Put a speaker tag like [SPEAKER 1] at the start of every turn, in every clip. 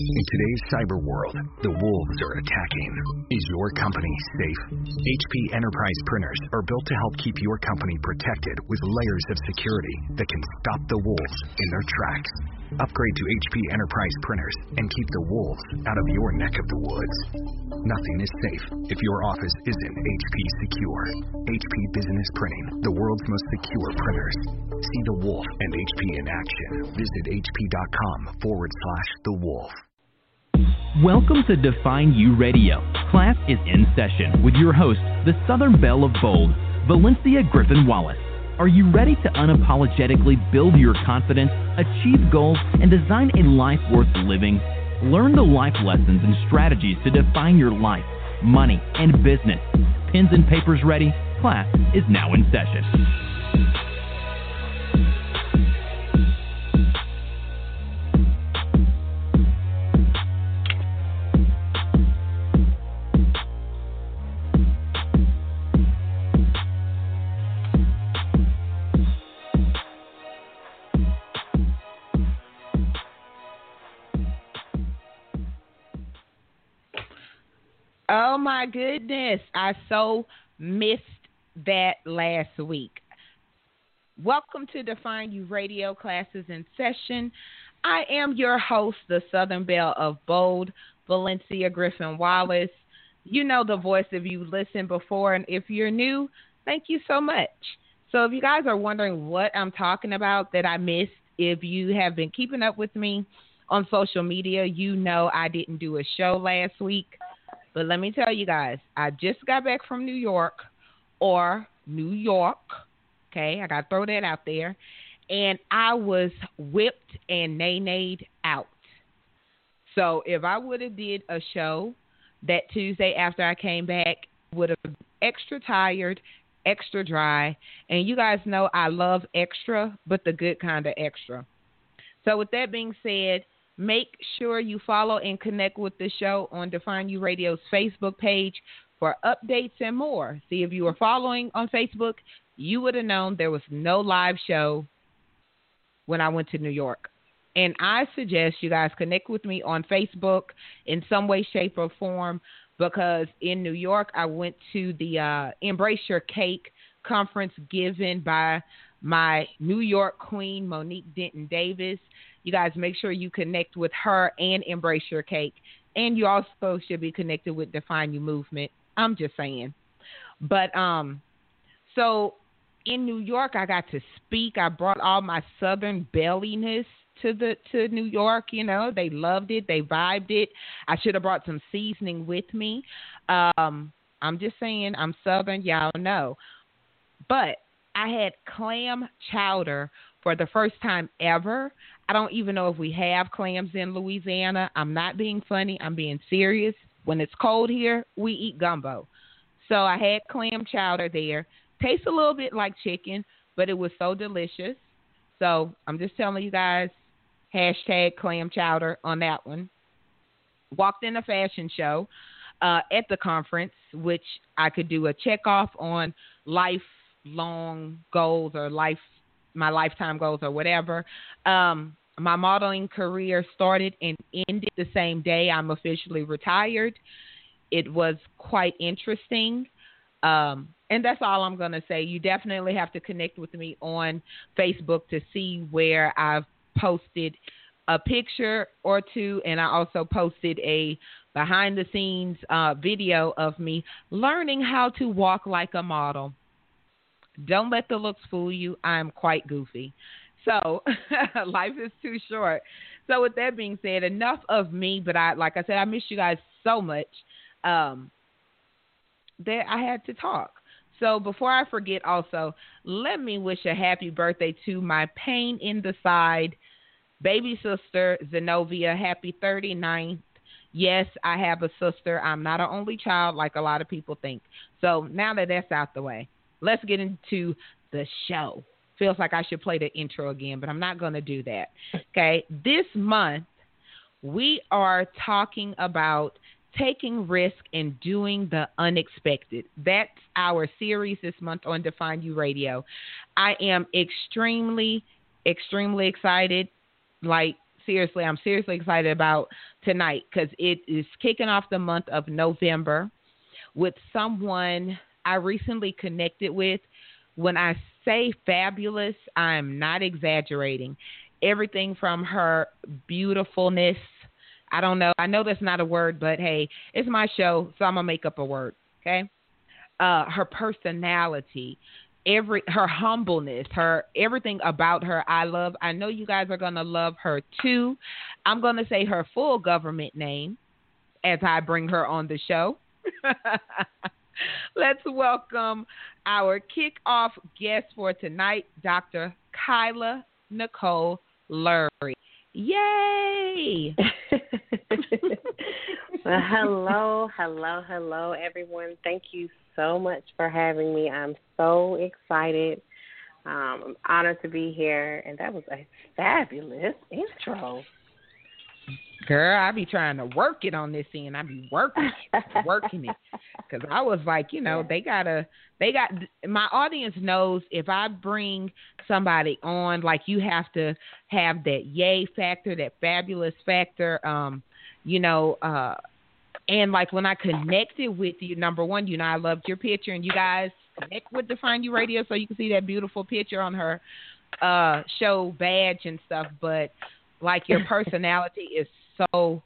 [SPEAKER 1] In today's cyber world, the wolves are attacking. Is your company safe? HP Enterprise printers are built to help keep your company protected with layers of security that can stop the wolves in their tracks. Upgrade to HP Enterprise printers and keep the wolves out of your neck of the woods. Nothing is safe if your office isn't HP secure. HP Business Printing, the world's most secure printers. See the wolf and HP in action. Visit hp.com forward slash the wolf.
[SPEAKER 2] Welcome to Define U Radio. Class is in session with your host, the Southern Belle of Bold, Valencia Griffin Wallace. Are you ready to unapologetically build your confidence, achieve goals, and design a life worth living? Learn the life lessons and strategies to define your life, money, and business. Pens and papers ready? Class is now in session.
[SPEAKER 3] My goodness. I so missed that last week. Welcome to Define U Radio classes in session. I am your host, the Southern Belle of Bold, Valencia Griffin Wallace. You know the voice if you listened before, and if you're new, thank you so much. So, if you guys are wondering what I'm talking about that I missed, if you have been keeping up with me on social media, you know I didn't do a show last week. But let me tell you guys, I just got back from New York or New York. Okay, I got to throw that out there. And I was whipped and nay out. So if I would have did a show that Tuesday after I came back, would have extra tired, extra dry. And you guys know I love extra, but the good kind of extra. So with that being said, Make sure you follow and connect with the show on Define U Radio's Facebook page for updates and more. See, if you were following on Facebook, you would have known there was no live show when I went to New York. And I suggest you guys connect with me on Facebook in some way, shape, or form because in New York, I went to the uh, Embrace Your Cake conference given by my New York queen, Monique Denton Davis. You guys make sure you connect with her and Embrace Your Cake. And you also should be connected with Define U Movement. I'm just saying. But um so in New York I got to speak. I brought all my southern belliness to the to New York, you know. They loved it, they vibed it. I should have brought some seasoning with me. Um I'm just saying I'm southern, y'all know. But I had clam chowder for the first time ever. I don't even know if we have clams in Louisiana. I'm not being funny, I'm being serious. When it's cold here, we eat gumbo. So I had clam chowder there. Tastes a little bit like chicken, but it was so delicious. So I'm just telling you guys, hashtag clam chowder on that one. Walked in a fashion show uh, at the conference, which I could do a check off on lifelong goals or life my lifetime goals or whatever. Um, my modeling career started and ended the same day I'm officially retired. It was quite interesting. Um, and that's all I'm going to say. You definitely have to connect with me on Facebook to see where I've posted a picture or two, and I also posted a behind the scenes uh, video of me learning how to walk like a model. Don't let the looks fool you. I'm quite goofy. So life is too short. So with that being said, enough of me. But I, like I said, I miss you guys so much um, that I had to talk. So before I forget, also let me wish a happy birthday to my pain in the side baby sister Zenobia. Happy 39th. Yes, I have a sister. I'm not an only child like a lot of people think. So now that that's out the way, let's get into the show. Feels like I should play the intro again, but I'm not going to do that. Okay. This month, we are talking about taking risk and doing the unexpected. That's our series this month on Define U Radio. I am extremely, extremely excited. Like, seriously, I'm seriously excited about tonight because it is kicking off the month of November with someone I recently connected with. When I say fabulous, I'm not exaggerating. Everything from her beautifulness. I don't know. I know that's not a word, but hey, it's my show, so I'm gonna make up a word. Okay. Uh, her personality, every her humbleness, her everything about her I love. I know you guys are gonna love her too. I'm gonna say her full government name as I bring her on the show. Let's welcome our kickoff guest for tonight, Dr. Kyla Nicole Lurry. Yay!
[SPEAKER 4] well, hello, hello, hello, everyone. Thank you so much for having me. I'm so excited. Um, I'm honored to be here, and that was a fabulous intro.
[SPEAKER 3] Girl, I be trying to work it on this end. I be working it, working it, because I was like, you know, they gotta, they got. My audience knows if I bring somebody on, like you have to have that yay factor, that fabulous factor. Um, you know, uh, and like when I connected with you, number one, you know, I loved your picture, and you guys connect with Define U Radio so you can see that beautiful picture on her uh show badge and stuff. But like your personality is so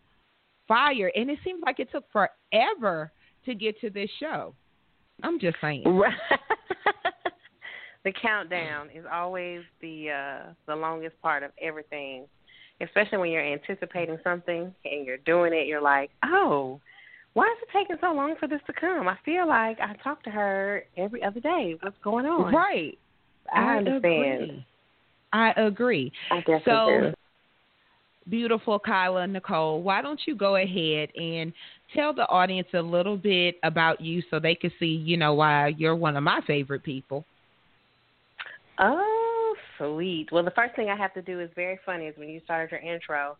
[SPEAKER 3] fire, and it seems like it took forever to get to this show. I'm just saying.
[SPEAKER 4] the countdown is always the uh the longest part of everything especially when you're anticipating something and you're doing it, you're like, oh, why is it taking so long for this to come? I feel like I talk to her every other day. What's going on?
[SPEAKER 3] Right.
[SPEAKER 4] I,
[SPEAKER 3] I
[SPEAKER 4] understand.
[SPEAKER 3] Agree. I agree.
[SPEAKER 4] I definitely
[SPEAKER 3] so,
[SPEAKER 4] do.
[SPEAKER 3] Beautiful Kyla Nicole, why don't you go ahead and tell the audience a little bit about you so they can see, you know, why you're one of my favorite people.
[SPEAKER 4] Oh, sweet. Well, the first thing I have to do is very funny is when you started your intro.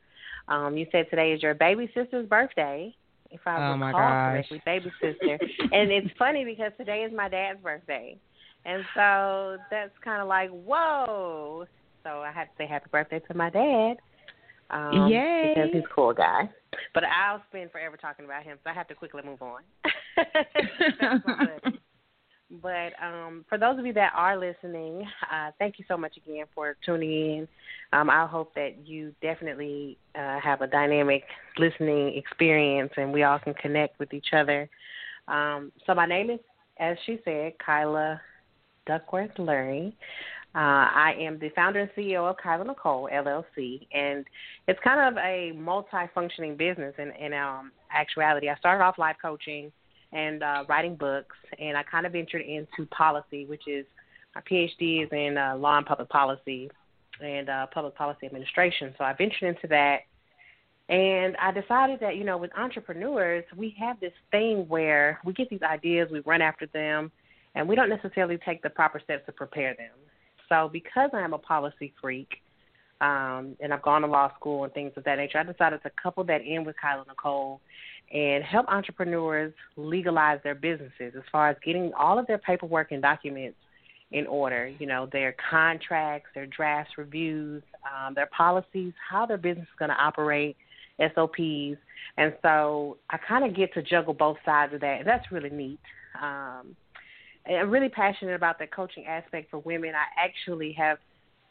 [SPEAKER 4] Um, you said today is your baby sister's birthday, if I
[SPEAKER 3] oh
[SPEAKER 4] recall
[SPEAKER 3] gosh.
[SPEAKER 4] correctly, baby sister. and it's funny because today is my dad's birthday, and so that's kind of like whoa. So I have to say happy birthday to my dad. Um,
[SPEAKER 3] Yay!
[SPEAKER 4] Because he's a cool guy. But I'll spend forever talking about him, so I have to quickly move on. That's my buddy. But um, for those of you that are listening, uh, thank you so much again for tuning in. Um, I hope that you definitely uh, have a dynamic listening experience and we all can connect with each other. Um, so, my name is, as she said, Kyla Duckworth Lurry. Uh, I am the founder and CEO of Kyla Nicole LLC, and it's kind of a multi-functioning business. In, in um, actuality, I started off life coaching and uh, writing books, and I kind of ventured into policy, which is my PhD is in uh, law and public policy and uh, public policy administration. So I ventured into that, and I decided that you know with entrepreneurs we have this thing where we get these ideas, we run after them, and we don't necessarily take the proper steps to prepare them. So because I am a policy freak. Um, and I've gone to law school and things of that nature. I decided to couple that in with Kyla Nicole and help entrepreneurs legalize their businesses as far as getting all of their paperwork and documents in order. You know, their contracts, their drafts, reviews, um, their policies, how their business is going to operate, SOPs. And so I kind of get to juggle both sides of that, and that's really neat. Um, I'm really passionate about the coaching aspect for women. I actually have,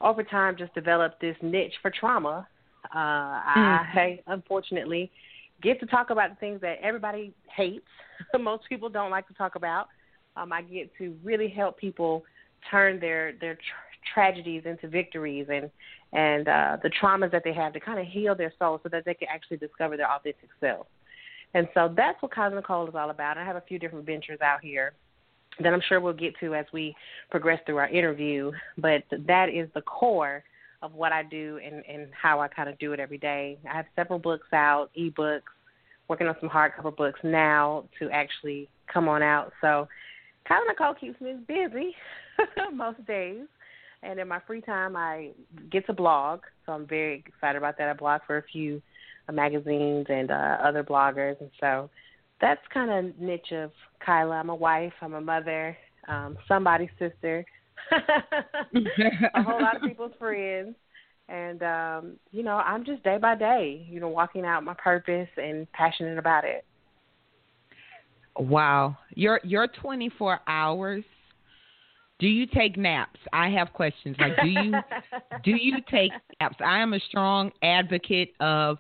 [SPEAKER 4] over time, just developed this niche for trauma. Uh, mm. I, unfortunately, get to talk about the things that everybody hates. Most people don't like to talk about. Um, I get to really help people turn their their tra- tragedies into victories and and uh, the traumas that they have to kind of heal their soul so that they can actually discover their authentic self. And so that's what Cosmic Call is all about. I have a few different ventures out here that I'm sure we'll get to as we progress through our interview. But that is the core of what I do and, and how I kind of do it every day. I have several books out, ebooks, working on some hardcover books now to actually come on out. So Kyla Nicole keeps me busy most days. And in my free time, I get to blog. So I'm very excited about that. I blog for a few magazines and uh, other bloggers. And so that's kind of niche of Kyla. I'm a wife. I'm a mother. Um, somebody's sister. a whole lot of people's friends. And um, you know, I'm just day by day, you know, walking out my purpose and passionate about it.
[SPEAKER 3] Wow. Your your 24 hours do you take naps? I have questions. Like do you do you take naps? I am a strong advocate of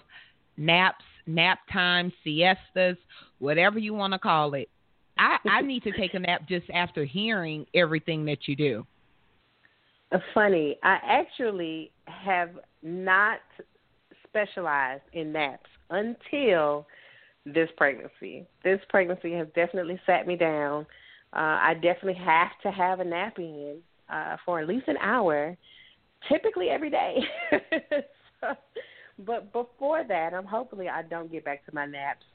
[SPEAKER 3] naps, nap time, siestas, whatever you want to call it. I, I need to take a nap just after hearing everything that you do.
[SPEAKER 4] Uh, funny, I actually have not specialized in naps until this pregnancy. This pregnancy has definitely sat me down. Uh, I definitely have to have a nap in uh, for at least an hour, typically every day. so, but before that, I'm hopefully I don't get back to my naps.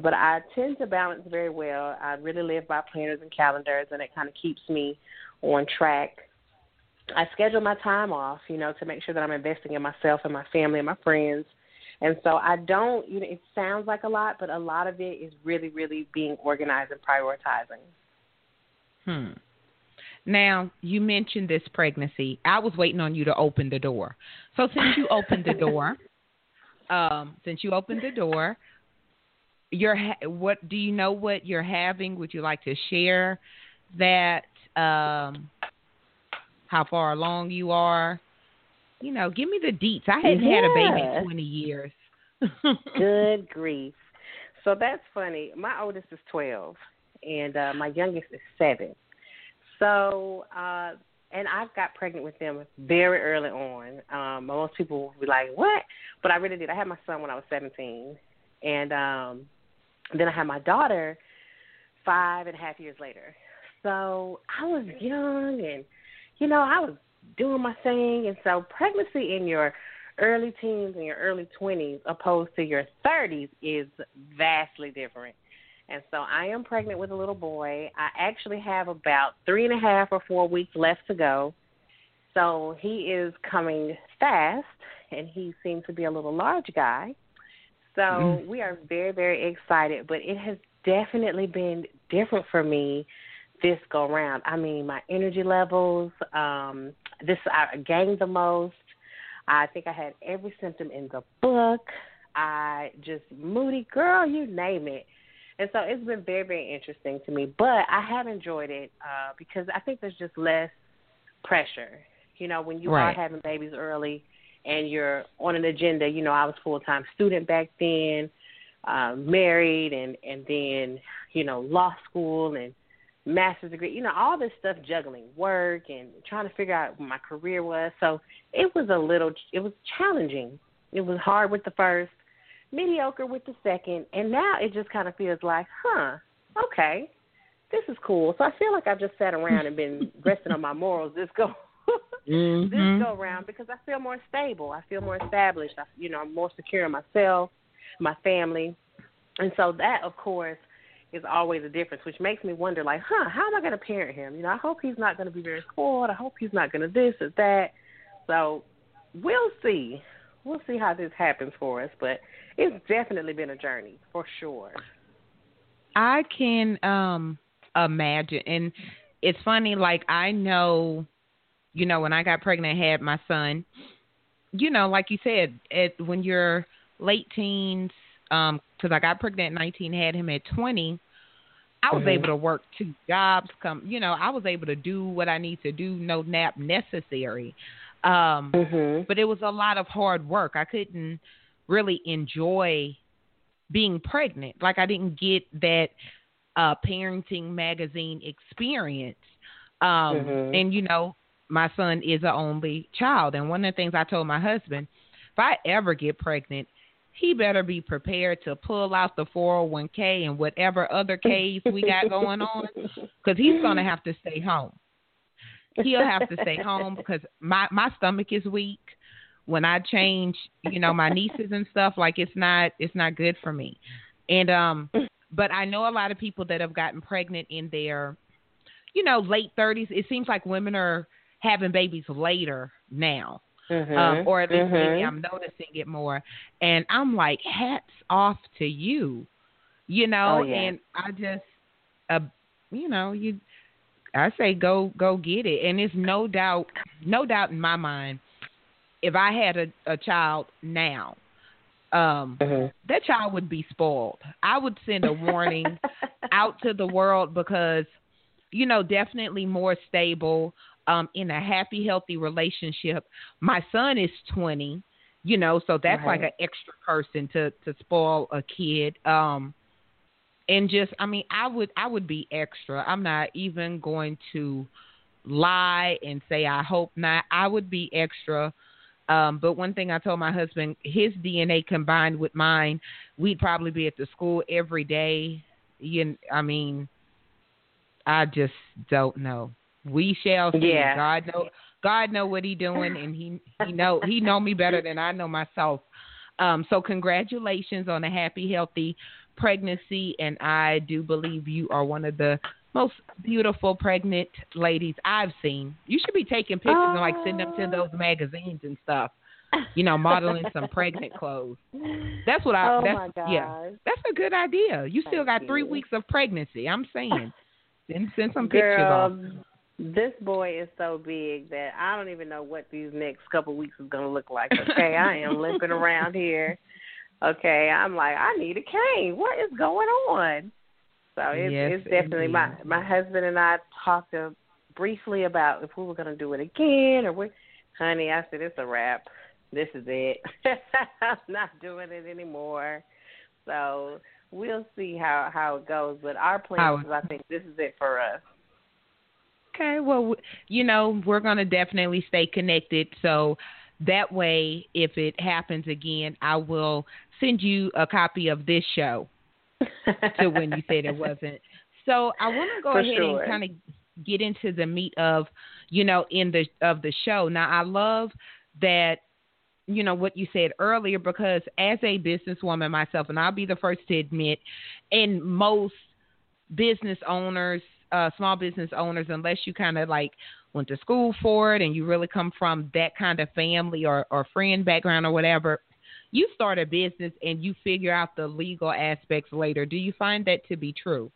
[SPEAKER 4] But I tend to balance very well. I really live by planners and calendars, and it kind of keeps me on track. I schedule my time off, you know, to make sure that I'm investing in myself and my family and my friends. And so I don't, you know, it sounds like a lot, but a lot of it is really, really being organized and prioritizing.
[SPEAKER 3] Hmm. Now, you mentioned this pregnancy. I was waiting on you to open the door. So since you opened the door, um, since you opened the door, you're ha- what do you know what you're having? Would you like to share that? Um, how far along you are? You know, give me the deets. I hadn't
[SPEAKER 4] yeah.
[SPEAKER 3] had a baby in 20 years.
[SPEAKER 4] Good grief. So that's funny. My oldest is 12, and uh, my youngest is seven. So, uh, and I got pregnant with them very early on. Um, most people would be like, "What?" But I really did. I had my son when I was 17, and um, then I had my daughter five and a half years later. So I was young, and you know, I was doing my thing, and so pregnancy in your early teens and your early 20s opposed to your 30s is vastly different. And so I am pregnant with a little boy. I actually have about three and a half or four weeks left to go. So he is coming fast, and he seems to be a little large guy. So mm. we are very, very excited, but it has definitely been different for me this go round. I mean, my energy levels, um, this I gained the most. I think I had every symptom in the book. I just moody girl, you name it. And so it's been very, very interesting to me. But I have enjoyed it uh, because I think there's just less pressure. You know, when you
[SPEAKER 3] right.
[SPEAKER 4] are having babies early and you're on an agenda, you know, I was full time student back then, uh, married and and then, you know, law school and master's degree, you know, all this stuff juggling work and trying to figure out what my career was. So it was a little it was challenging. It was hard with the first mediocre with the second, and now it just kind of feels like, huh, okay, this is cool. So I feel like I've just sat around and been resting on my morals this go
[SPEAKER 3] mm-hmm.
[SPEAKER 4] this go around because I feel more stable. I feel more established. I, you know, I'm more secure in myself, my family, and so that, of course, is always a difference, which makes me wonder, like, huh, how am I going to parent him? You know, I hope he's not going to be very spoiled. I hope he's not going to this or that. So we'll see. We'll see how this happens for us, but it's definitely been a journey for sure.
[SPEAKER 3] I can um imagine and it's funny like I know you know when I got pregnant and had my son you know like you said it when you're late teens um cuz I got pregnant at 19 had him at 20 I was mm-hmm. able to work two jobs come you know I was able to do what I need to do no nap necessary um
[SPEAKER 4] mm-hmm.
[SPEAKER 3] but it was a lot of hard work I couldn't really enjoy being pregnant. Like I didn't get that uh parenting magazine experience. Um
[SPEAKER 4] mm-hmm.
[SPEAKER 3] and you know, my son is an only child and one of the things I told my husband, if I ever get pregnant, he better be prepared to pull out the 401k and whatever other K's we got going on cuz he's going to have to stay home. He'll have to stay home because my my stomach is weak when I change, you know, my nieces and stuff, like it's not it's not good for me. And um but I know a lot of people that have gotten pregnant in their you know, late 30s. It seems like women are having babies later now.
[SPEAKER 4] Mm-hmm.
[SPEAKER 3] Um, or at least
[SPEAKER 4] mm-hmm.
[SPEAKER 3] maybe I'm noticing it more. And I'm like, hats off to you. You know,
[SPEAKER 4] oh, yeah.
[SPEAKER 3] and I just uh you know, you I say go go get it. And it's no doubt no doubt in my mind if I had a, a child now, um, mm-hmm. that child would be spoiled. I would send a warning out to the world because, you know, definitely more stable, um, in a happy, healthy relationship. My son is 20, you know, so that's right. like an extra person to, to spoil a kid. Um, and just, I mean, I would, I would be extra. I'm not even going to lie and say, I hope not. I would be extra. Um, but one thing I told my husband, his DNA combined with mine, we'd probably be at the school every day. You, I mean, I just don't know. We shall see. Yeah. God know God know what he doing and he he know he know me better than I know myself. Um so congratulations on a happy healthy pregnancy and I do believe you are one of the most beautiful pregnant ladies I've seen. You should be taking pictures oh. and like sending them to those magazines and stuff. You know, modeling some pregnant clothes. That's what I.
[SPEAKER 4] Oh
[SPEAKER 3] that's,
[SPEAKER 4] my gosh.
[SPEAKER 3] Yeah, that's a good idea. You still
[SPEAKER 4] Thank
[SPEAKER 3] got three
[SPEAKER 4] you.
[SPEAKER 3] weeks of pregnancy. I'm saying, send send some
[SPEAKER 4] Girl,
[SPEAKER 3] pictures off.
[SPEAKER 4] This boy is so big that I don't even know what these next couple weeks is going to look like. Okay, I am limping around here. Okay, I'm like, I need a cane. What is going on? So it's,
[SPEAKER 3] yes,
[SPEAKER 4] it's definitely
[SPEAKER 3] indeed.
[SPEAKER 4] my my husband and I talked uh, briefly about if we were going to do it again or what. Honey, I said it's a wrap. This is it. I'm not doing it anymore. So we'll see how how it goes. But our plan is, I think, this is it for us.
[SPEAKER 3] Okay, well, you know, we're going to definitely stay connected. So that way, if it happens again, I will send you a copy of this show to when you said it wasn't. So I want to go
[SPEAKER 4] For
[SPEAKER 3] ahead
[SPEAKER 4] sure.
[SPEAKER 3] and kind of get into the meat of, you know, in the of the show. Now I love that you know what you said earlier because as a businesswoman myself and I'll be the first to admit and most business owners uh, small business owners, unless you kind of like went to school for it and you really come from that kind of family or, or friend background or whatever, you start a business and you figure out the legal aspects later. Do you find that to be true?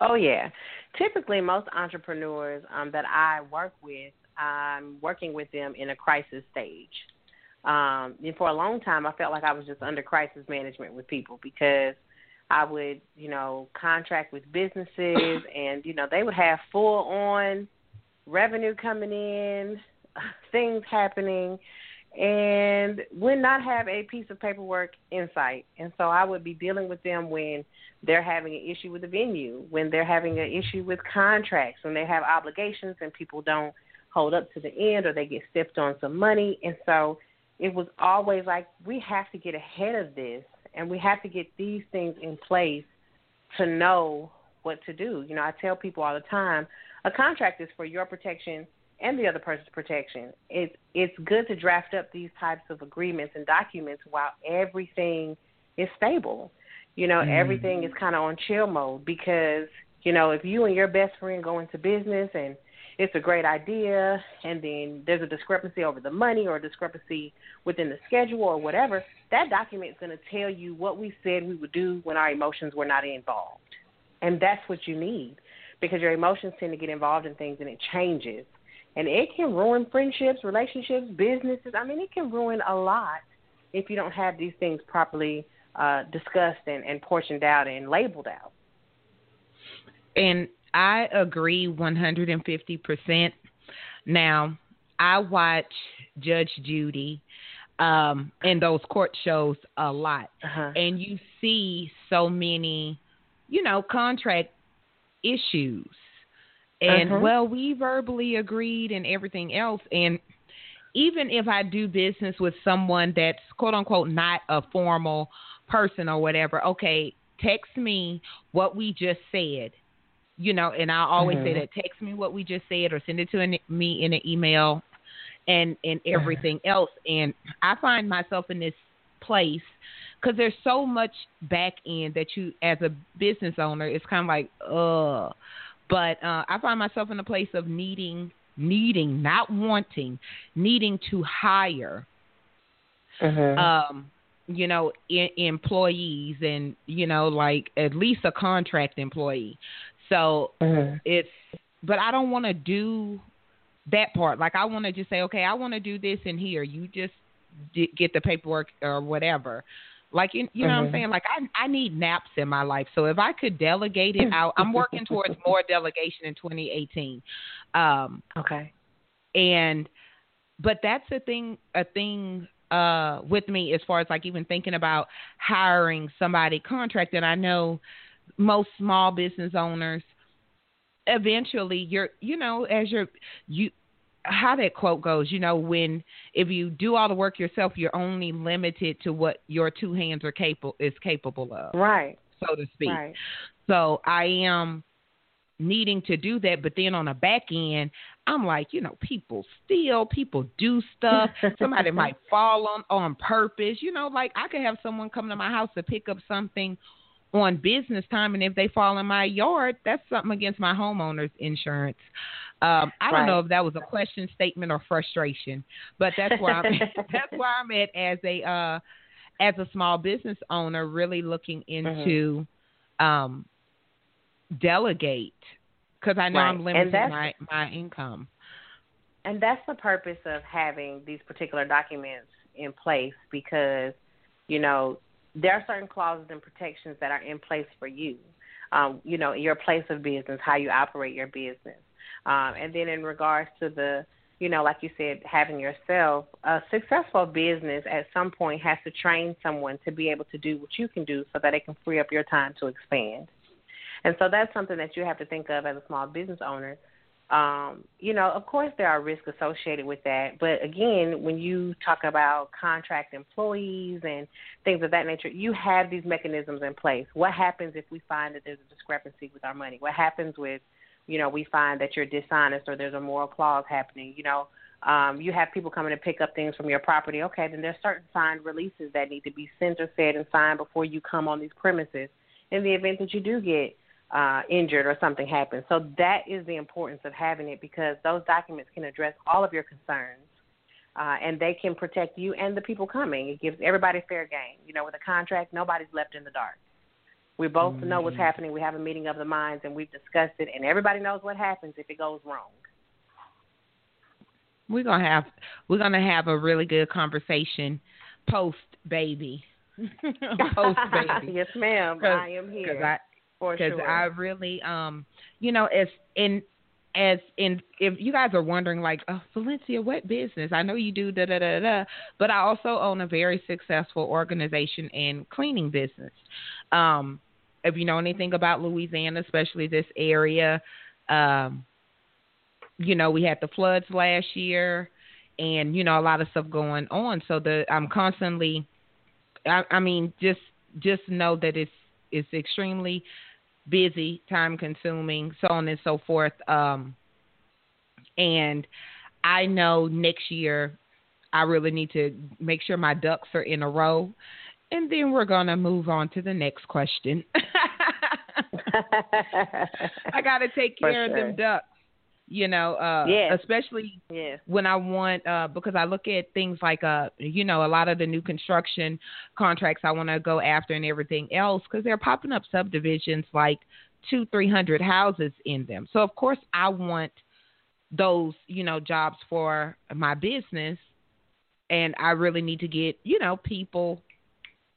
[SPEAKER 4] Oh yeah. Typically, most entrepreneurs um, that I work with, I'm working with them in a crisis stage. Um, and for a long time, I felt like I was just under crisis management with people because I would, you know, contract with businesses and, you know, they would have full on revenue coming in, things happening, and would not have a piece of paperwork in sight. And so I would be dealing with them when they're having an issue with the venue, when they're having an issue with contracts, when they have obligations and people don't hold up to the end or they get stepped on some money. And so it was always like, we have to get ahead of this and we have to get these things in place to know what to do. You know, I tell people all the time, a contract is for your protection and the other person's protection. It's it's good to draft up these types of agreements and documents while everything is stable. You know,
[SPEAKER 3] Mm-hmm.
[SPEAKER 4] everything is kind of on chill mode because you know if you and your best friend go into business and it's a great idea and then there's a discrepancy over the money or a discrepancy within the schedule or whatever, that document is going to tell you what we said we would do when our emotions were not involved. And that's what you need because your emotions tend to get involved in things and it changes. And it can ruin friendships, relationships, businesses. I mean, it can ruin a lot if you don't have these things properly uh, discussed and, and portioned out and labeled out.
[SPEAKER 3] And I agree 150%. Now, I watch Judge Judy um, and those court shows a lot.
[SPEAKER 4] Uh-huh.
[SPEAKER 3] And you see so many, you know, contract issues. And
[SPEAKER 4] Uh-huh.
[SPEAKER 3] well, we verbally agreed and everything else. And even if I do business with someone that's quote unquote not a formal person or whatever, okay, text me what we just said. You know, and I always say
[SPEAKER 4] Mhm.
[SPEAKER 3] that text me what we just said or send it to an, me in an email and and everything else. And I find myself in this place because there's so much back end that you, as a business owner, it's kind of like, uh. But uh, I find myself in a place of needing, needing, not wanting, needing to hire,
[SPEAKER 4] Mhm.
[SPEAKER 3] um, you know, I- employees and you know, like at least a contract employee. So
[SPEAKER 4] Mhm.
[SPEAKER 3] it's, but I don't want to do that part. Like I want to just say, okay, I want to do this in here. You just d- get the paperwork or whatever. Like you, you know mm-hmm. what I'm mm-hmm. saying? Like I I need naps in my life. So if I could delegate it out, I'm working towards more delegation in 2018. Um,
[SPEAKER 4] okay.
[SPEAKER 3] And but that's a thing a thing uh with me as far as like even thinking about hiring somebody contracted. I know most small business owners eventually you're you know as you're you how that quote goes, you know, when if you do all the work yourself, you're only limited to what your two hands are capable is capable of.
[SPEAKER 4] Right.
[SPEAKER 3] So to speak.
[SPEAKER 4] Right.
[SPEAKER 3] So I am needing to do that, but then on the back end, I'm like, you know, people steal, people do stuff. Somebody might fall on on purpose. You know, like I could have someone come to my house to pick up something on business time, and if they fall in my yard, that's something against my homeowner's insurance. Um, I don't
[SPEAKER 4] right.
[SPEAKER 3] know if that was a question statement or frustration, but that's where I'm. that's where I'm at as a uh, as a small business owner, really looking
[SPEAKER 4] mm-hmm.
[SPEAKER 3] into mm-hmm. um, delegate because I know
[SPEAKER 4] right.
[SPEAKER 3] I'm limiting my my income.
[SPEAKER 4] And that's the purpose of having these particular documents in place because you know there are certain clauses and protections that are in place for you. Um, you know, your place of business, how you operate your business. Um, and then in regards to the, you know, like you said, having yourself, a successful business at some point has to train someone to be able to do what you can do so that it can free up your time to expand. And so that's something that you have to think of as a small business owner um, you know, of course, there are risks associated with that. But again, when you talk about contract employees and things of that nature, you have these mechanisms in place. What happens if we find that there's a discrepancy with our money? What happens with, you know, we find that you're dishonest or there's a moral clause happening? You know, um, you have people coming to pick up things from your property. Okay, then there's certain signed releases that need to be sent or said and signed before you come on these premises. In the event that you do get uh, injured or something happens. So that is the importance of having it because those documents can address all of your concerns. Uh, and they can protect you and the people coming. It gives everybody fair game. You know, with a contract, nobody's left in the dark. We both mm-hmm. know what's mm-hmm. happening. We have a meeting of the minds, and we've discussed it, and everybody knows what happens if it goes wrong.
[SPEAKER 3] We're gonna have we're gonna have a really good conversation post baby. post baby.
[SPEAKER 4] yes, ma'am. I am here.
[SPEAKER 3] I, because sure. I really, um, you know, as in as in if you guys are wondering like oh, Valencia what business I know you do da da da da but I also own a very successful organization and cleaning business um if you know anything about Louisiana especially this area um you know we had the floods last year and you know a lot of stuff going on so the I'm constantly I, I mean just just know that it's it's extremely busy, time consuming, so on and so forth. Um, and I know next year I really need to make sure my ducks are in a row. And then we're going to move on to the next question. I got to take care
[SPEAKER 4] sure.
[SPEAKER 3] of them ducks you know uh
[SPEAKER 4] yes.
[SPEAKER 3] especially
[SPEAKER 4] yes.
[SPEAKER 3] when i want uh because i look at things like uh you know a lot of the new construction contracts i want to go after and everything else because they're popping up subdivisions like two three hundred houses in them so of course i want those you know jobs for my business and i really need to get you know people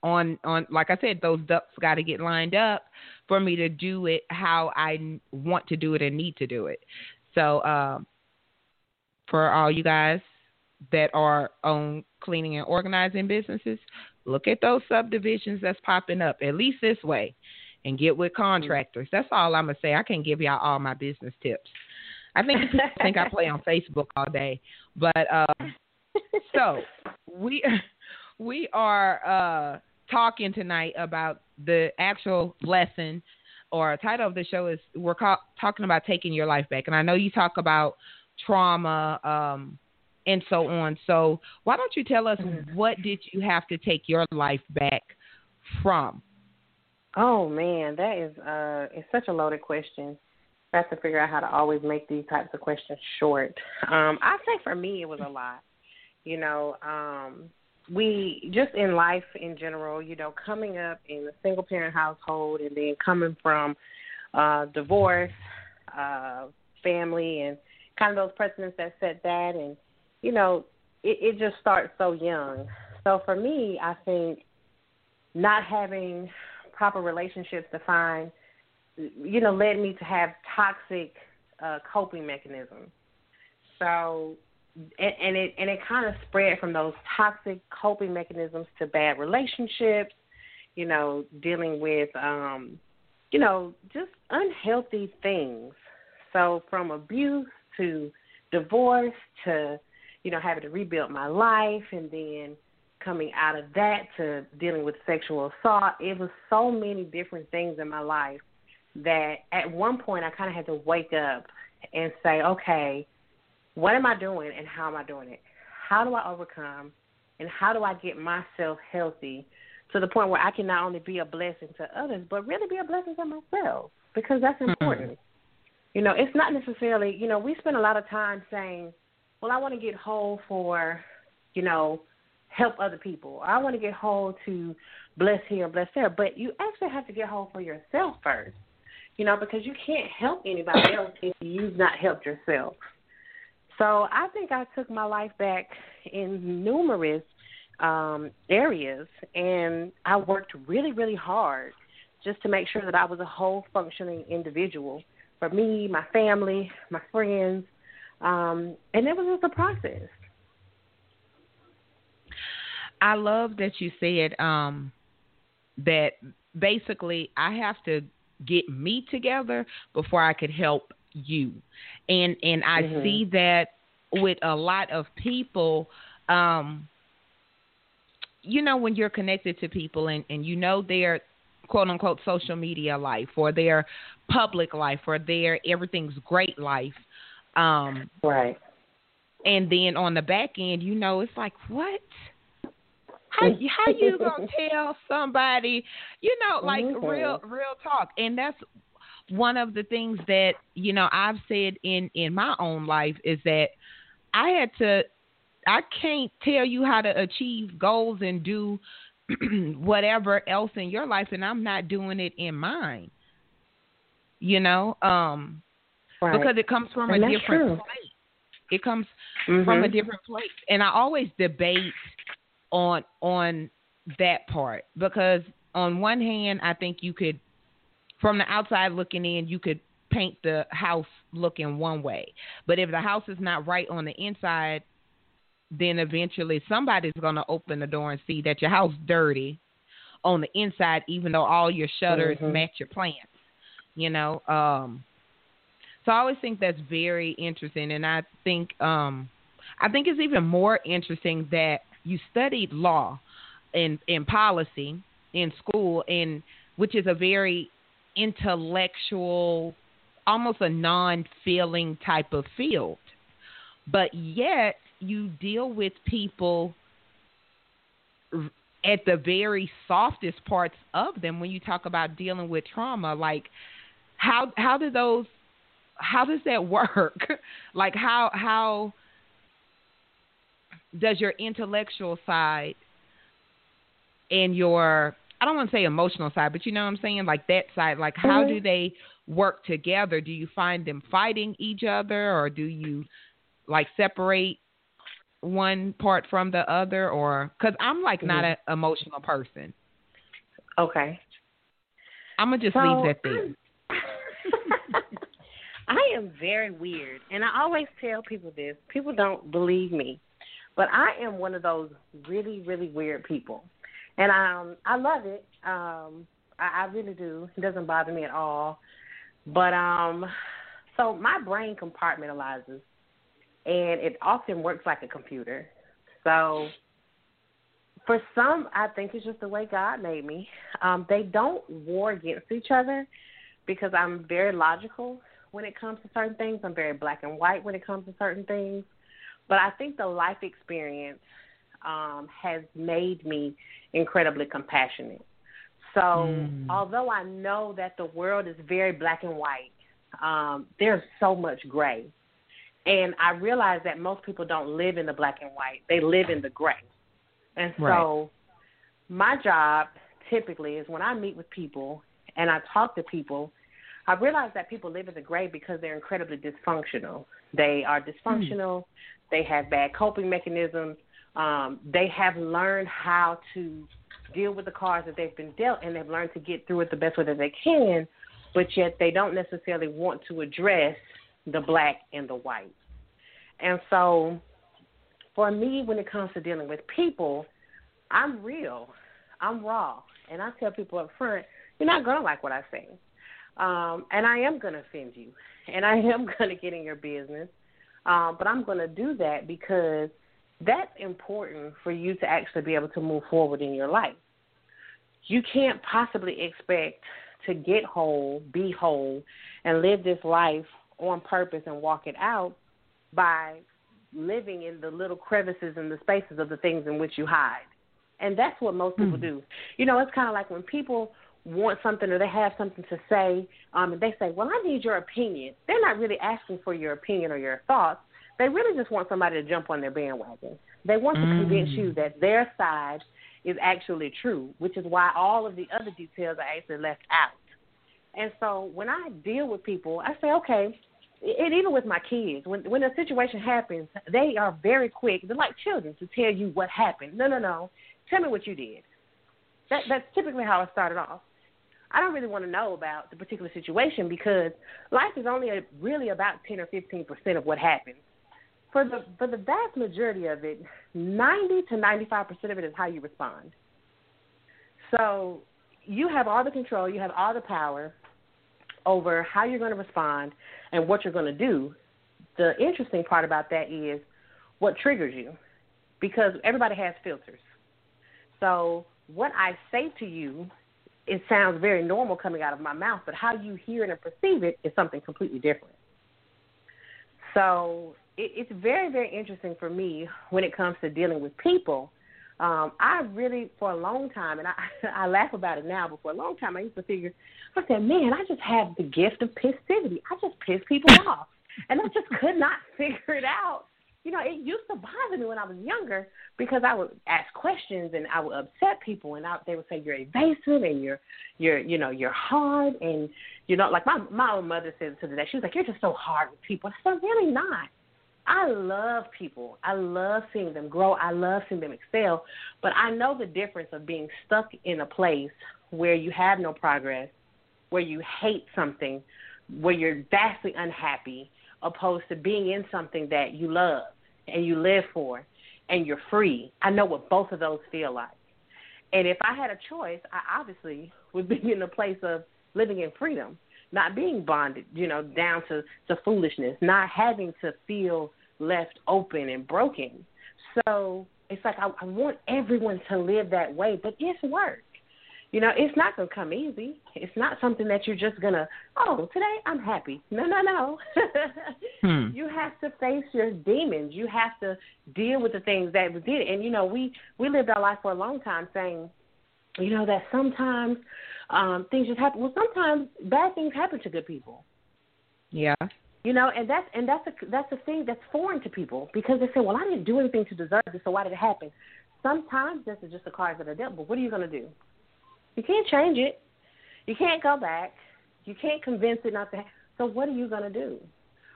[SPEAKER 3] on on like i said those ducks got to get lined up for me to do it how i want to do it and need to do it so, um, for all you guys that are on cleaning and organizing businesses, look at those subdivisions that's popping up, at least this way, and get with contractors. That's all I'm going to say. I can't give y'all all my business tips. I think people think I play on Facebook all day. But um, so we we are uh, talking tonight about the actual lesson or title of the show is we're ca- talking about taking your life back, and I know you talk about trauma um, and so on. So why don't you tell us
[SPEAKER 4] mm-hmm.
[SPEAKER 3] what did you have to take your life back from?
[SPEAKER 4] Oh man, that is uh, it's such a loaded question. I have to figure out how to always make these types of questions short. Um, I think for me it was a lot. You know, um, we just in life in general, you know, coming up in a single parent household and then coming from uh divorce, uh family and kind of those precedents that set that, and you know, it, it just starts so young. So for me, I think not having proper relationships defined, you know, led me to have toxic uh, coping mechanisms. So, and, it and it kind of spread from those toxic coping mechanisms to bad relationships. You know, dealing with, um, you know, just unhealthy things. So from abuse to divorce to, you know, having to rebuild my life and then coming out of that to dealing with sexual assault. It was so many different things in my life that at one point I kind of had to wake up and say, okay, what am I doing and how am I doing it? How do I overcome and how do I get myself healthy to the point where I can not only be a blessing to others, but really be a blessing to myself because that's mm-hmm. important. Mm-hmm. You know, it's not necessarily, you know, we spend a lot of time saying, well, I want to get whole for, you know, help other people. I want to get whole to bless here, bless there. But you actually have to get whole for yourself first. You know, because you can't help anybody else if you've not helped yourself. So I think I took my life back in numerous um, areas, and I worked really, really hard just to make sure that I was a whole functioning individual for me, my family, my friends, um, and it was just a process.
[SPEAKER 3] I love that you said um, that basically I have to get me together before I could help you, and and I mm-hmm. see that with a lot of people. Um, you know when you're connected to people and, and you know their quote unquote social media life or their public life or their everything's great life um
[SPEAKER 4] right
[SPEAKER 3] and then on the back end you know it's like what how how you gonna tell somebody, you know, like mm-hmm. real real talk, and that's one of the things that you know I've said in in my own life is that I had to. I can't tell you how to achieve goals and do whatever else in your life, and I'm not doing it in mine. You know, um, right. because it comes from and a different true. place. It comes mm-hmm. from a different place, and I always debate on on that part because on one hand I think you could from the outside looking in you could paint the house looking one way. But if the house is not right on the inside, then eventually somebody's going to open the door and see that your house dirty on the inside even though all your shutters mm-hmm. match your plants. You know, um so I always think that's very interesting and I think um I think it's even more interesting that you studied law and in policy in school and which is a very intellectual almost a non-feeling type of field. But yet you deal with people at the very softest parts of them when you talk about dealing with trauma. Like how how do those how does that work? Like how how does your intellectual side and your I don't want to say emotional side, but you know what I'm saying? Like that side, like how mm-hmm. do they work together? Do you find them fighting each other or do you like separate one part from the other or cuz I'm like mm-hmm. not an emotional person.
[SPEAKER 4] Okay.
[SPEAKER 3] I'm going to just so, leave that there.
[SPEAKER 4] I am very weird, and I always tell people this. People don't believe me. But I am one of those really, really weird people, and um, I love it. Um, I, I really do. It doesn't bother me at all. But um, so my brain compartmentalizes, and it often works like a computer. So for some, I think it's just the way God made me. Um, they don't war against each other because I'm very logical when it comes to certain things. I'm very black and white when it comes to certain things. But I think the life experience um, has made me incredibly compassionate. So, mm. although I know that the world is very black and white, um, there's so much gray. And I realize that most people don't live in the black and white, they live in the gray. And so, right. my job typically is when I meet with people and I talk to people, I realize that people live in the gray because they're incredibly dysfunctional. They are dysfunctional. Mm. They have bad coping mechanisms. Um, they have learned how to deal with the cards that they've been dealt, and they've learned to get through it the best way that they can. But yet, they don't necessarily want to address the black and the white. And so, for me, when it comes to dealing with people, I'm real, I'm raw, and I tell people up front, you're not gonna like what I say, um, and I am gonna offend you, and I am gonna get in your business, um, but I'm gonna do that because that's important for you to actually be able to move forward in your life. You can't possibly expect to get whole, be whole, and live this life on purpose and walk it out by living in the little crevices and the spaces of the things in which you hide. And that's what most people mm. do. You know, it's kind of like when people want something or they have something to say, um, and they say, "Well, I need your opinion." They're not really asking for your opinion or your thoughts. They really just want somebody to jump on their bandwagon. They want to mm. convince you that their side is actually true, which is why all of the other details are actually left out. And so when I deal with people, I say, okay, and even with my kids, when when a situation happens, they are very quick. They're like children to tell you what happened. No, no, no. Tell me what you did. That that's typically how it started off. I don't really want to know about the particular situation because life is only a, really about ten or fifteen percent of what happens. For the for the vast majority of it, ninety to ninety five percent of it is how you respond. So you have all the control, you have all the power over how you're going to respond and what you're going to do. The interesting part about that is what triggers you because everybody has filters. So, what I say to you, it sounds very normal coming out of my mouth, but how you hear it and perceive it is something completely different. So, it's very, very interesting for me when it comes to dealing with people. Um, I really, for a long time, and I, I laugh about it now, but for a long time, I used to figure, I said, man, I just have the gift of pissivity. I just piss people off. And I just could not figure it out you know, it used to bother me when I was younger because I would ask questions and I would upset people, and I, they would say you're evasive and you're, you're, you know, you're hard, and you know, like my my own mother said to the day, she was like, you're just so hard with people. I said, really not. I love people. I love seeing them grow. I love seeing them excel. But I know the difference of being stuck in a place where you have no progress, where you hate something, where you're vastly unhappy, opposed to being in something that you love and you live for and you're free. I know what both of those feel like. And if I had a choice, I obviously would be in a place of living in freedom, not being bonded, you know, down to, to foolishness, not having to feel left open and broken. So it's like I, I want everyone to live that way, but it's work. You know, it's not going to come easy. It's not something that you're just going to, oh, today I'm happy. No, no, no. hmm. You have to face your demons. You have to deal with the things that we did. And, you know, we, we lived our life for a long time saying, you know, that sometimes um, things just happen. Well, sometimes bad things happen to good people.
[SPEAKER 3] Yeah.
[SPEAKER 4] You know, and that's and that's a that's a thing that's foreign to people because they say, "Well, I didn't do anything to deserve this, so why did it happen?" Sometimes this is just the cards that are dealt. But what are you going to do? You can't change it. You can't go back. You can't convince it not to. So what are you going to do?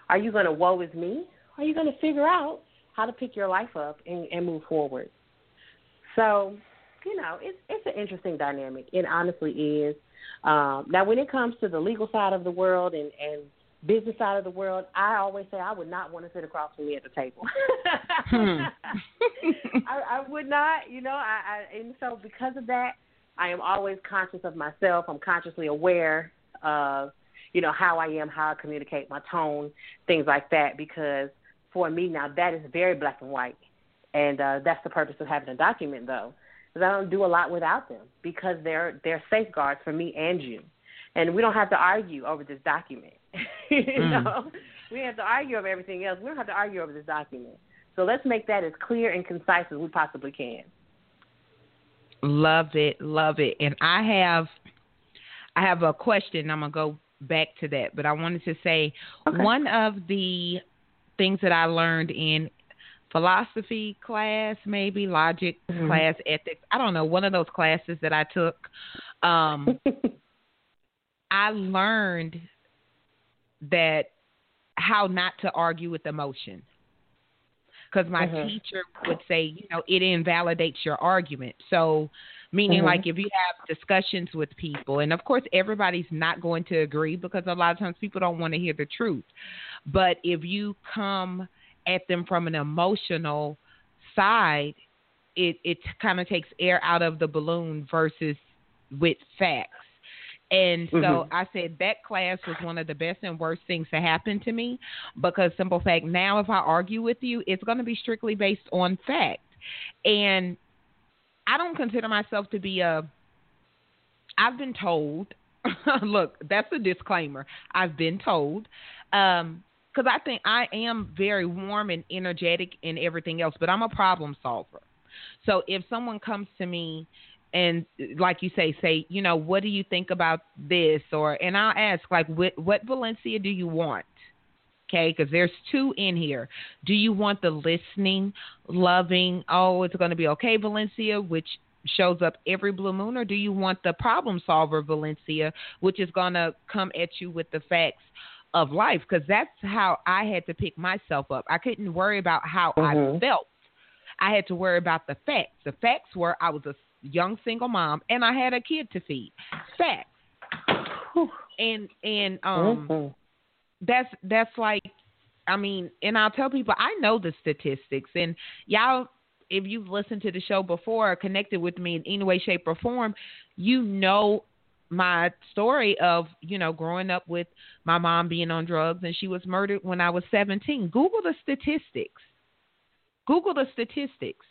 [SPEAKER 4] Are you going to woe is me? Are you going to figure out how to pick your life up and, and move forward? So, you know, it's it's an interesting dynamic. It honestly is. Um, now, when it comes to the legal side of the world and and business side of the world, I always say I would not want to sit across from me at the table. hmm. I, I would not, you know. I, I and so because of that, I am always conscious of myself. I'm consciously aware of, you know, how I am, how I communicate, my tone, things like that. Because for me now, that is very black and white, and uh, that's the purpose of having a document, though, because I don't do a lot without them because they're they're safeguards for me and you, and we don't have to argue over this document. You mm. know, we have to argue over everything else. We don't have to argue over this document. So let's make that as clear and concise as we possibly can.
[SPEAKER 3] Love it, love it. And I have I have a question. I'm gonna go back to that, but I wanted to say okay. one of the things that I learned in philosophy class, maybe logic mm-hmm. class, ethics. I don't know, one of those classes that I took. Um, I learned that how not to argue with emotion. Because my mm-hmm. teacher would say, you know, it invalidates your argument. So, meaning mm-hmm. like if you have discussions with people, and of course everybody's not going to agree because a lot of times people don't want to hear the truth. But if you come at them from an emotional side, it it kind of takes air out of the balloon versus with facts. And so mm-hmm. I said that class was one of the best and worst things to happen to me because simple fact now if I argue with you, it's going to be strictly based on fact. And I don't consider myself to be a I've been told look, that's a disclaimer. I've been told um because I think I am very warm and energetic and everything else, but I'm a problem solver. So if someone comes to me and like you say, say, you know, what do you think about this? Or and I'll ask like, what, what Valencia do you want? Okay, because there's two in here. Do you want the listening, loving? Oh, it's going to be okay, Valencia, which shows up every blue moon, or do you want the problem solver, Valencia, which is going to come at you with the facts? of life because that's how I had to pick myself up. I couldn't worry about how mm-hmm. I felt. I had to worry about the facts. The facts were I was a young single mom, and I had a kid to feed. Facts. And and um, mm-hmm. that's that's like, I mean, and I'll tell people I know the statistics, and y'all, if you've listened to the show before or connected with me in any way, shape, or form, you know my story of you know growing up with my mom being on drugs and she was murdered when I was 17. Google the statistics. Google the statistics.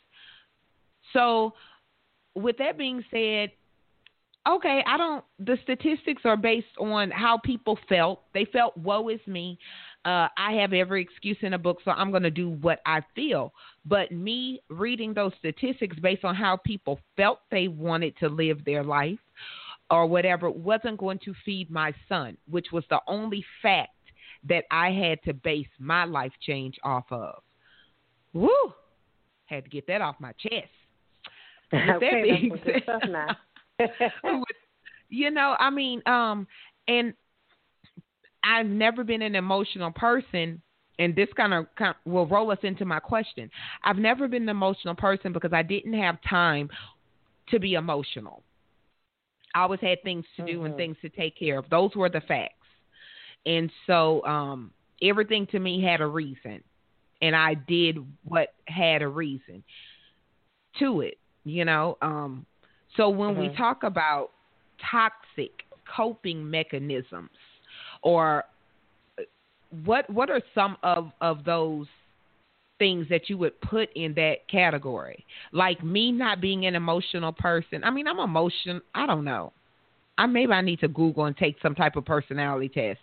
[SPEAKER 3] So with that being said, okay, I don't. The statistics are based on how people felt. They felt, "Woe is me." Uh, I have every excuse in a book, so I'm going to do what I feel. But me reading those statistics based on how people felt they wanted to live their life or whatever wasn't going to feed my son, which was the only fact that I had to base my life change off of. Woo! Had to get that off my chest
[SPEAKER 4] okay,
[SPEAKER 3] you know, I mean, um, and I've never been an emotional person, and this kind of, kind of will roll us into my question. I've never been an emotional person because I didn't have time to be emotional. I always had things to do mm-hmm. and things to take care of. Those were the facts. And so um, everything to me had a reason. And I did what had a reason to it you know um so when mm-hmm. we talk about toxic coping mechanisms or uh, what what are some of of those things that you would put in that category? Like me not being an emotional person i mean i'm emotion i don't know. I maybe i need to google and take some type of personality test.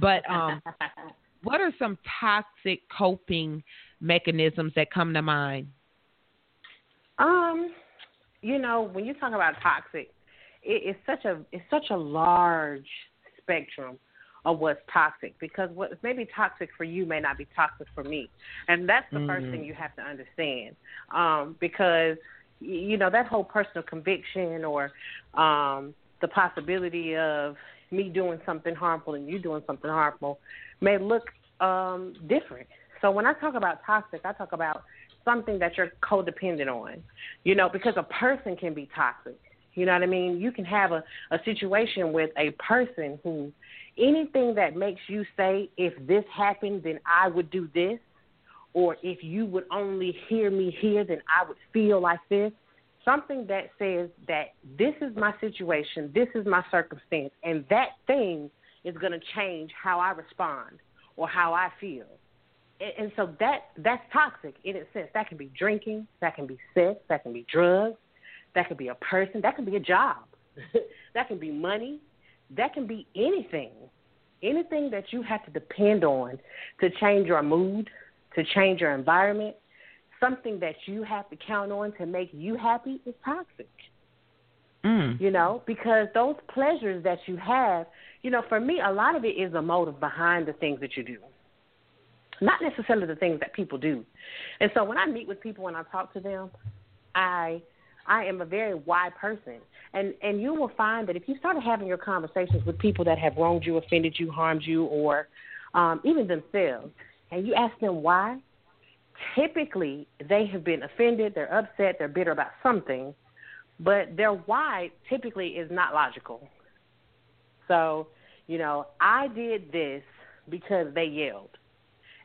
[SPEAKER 3] But um what are some toxic coping mechanisms that come to mind
[SPEAKER 4] um, you know, when you talk about toxic, it, it's such a it's such a large spectrum of what's toxic because what may be toxic for you may not be toxic for me, and that's the mm-hmm. first thing mm-hmm. you have to understand. Um, because you know that whole personal conviction or um, the possibility of me doing something harmful and you doing something harmful may look um, different. So when I talk about toxic, I talk about something that you're codependent on. You know, because a person can be toxic. You know what I mean? You can have a, a situation with a person who anything that makes you say, if this happened, then I would do this, or if you would only hear me here, then I would feel like this. Something that says that this is my situation, this is my circumstance, and that thing is going to change how I respond or how I feel and so that that's toxic in its sense. That can be drinking, that can be sex, that can be drugs, that can be a person, that can be a job, that can be money, that can be anything. Anything that you have to depend on to change your mood, to change your environment, something that you have to count on to make you happy is toxic.
[SPEAKER 3] Mm.
[SPEAKER 4] You know, because those pleasures that you have, you know, for me, a lot of it is the motive behind the things that you do not necessarily the things that people do. And so when I meet with people and I talk to them, I I am a very why person. And and you will find that if you start having your conversations with people that have wronged you, offended you, harmed you, or um, even themselves, and you ask them why, typically they have been offended, they're upset, they're bitter about something, but their why typically is not logical. So, you know, I did this because they yelled.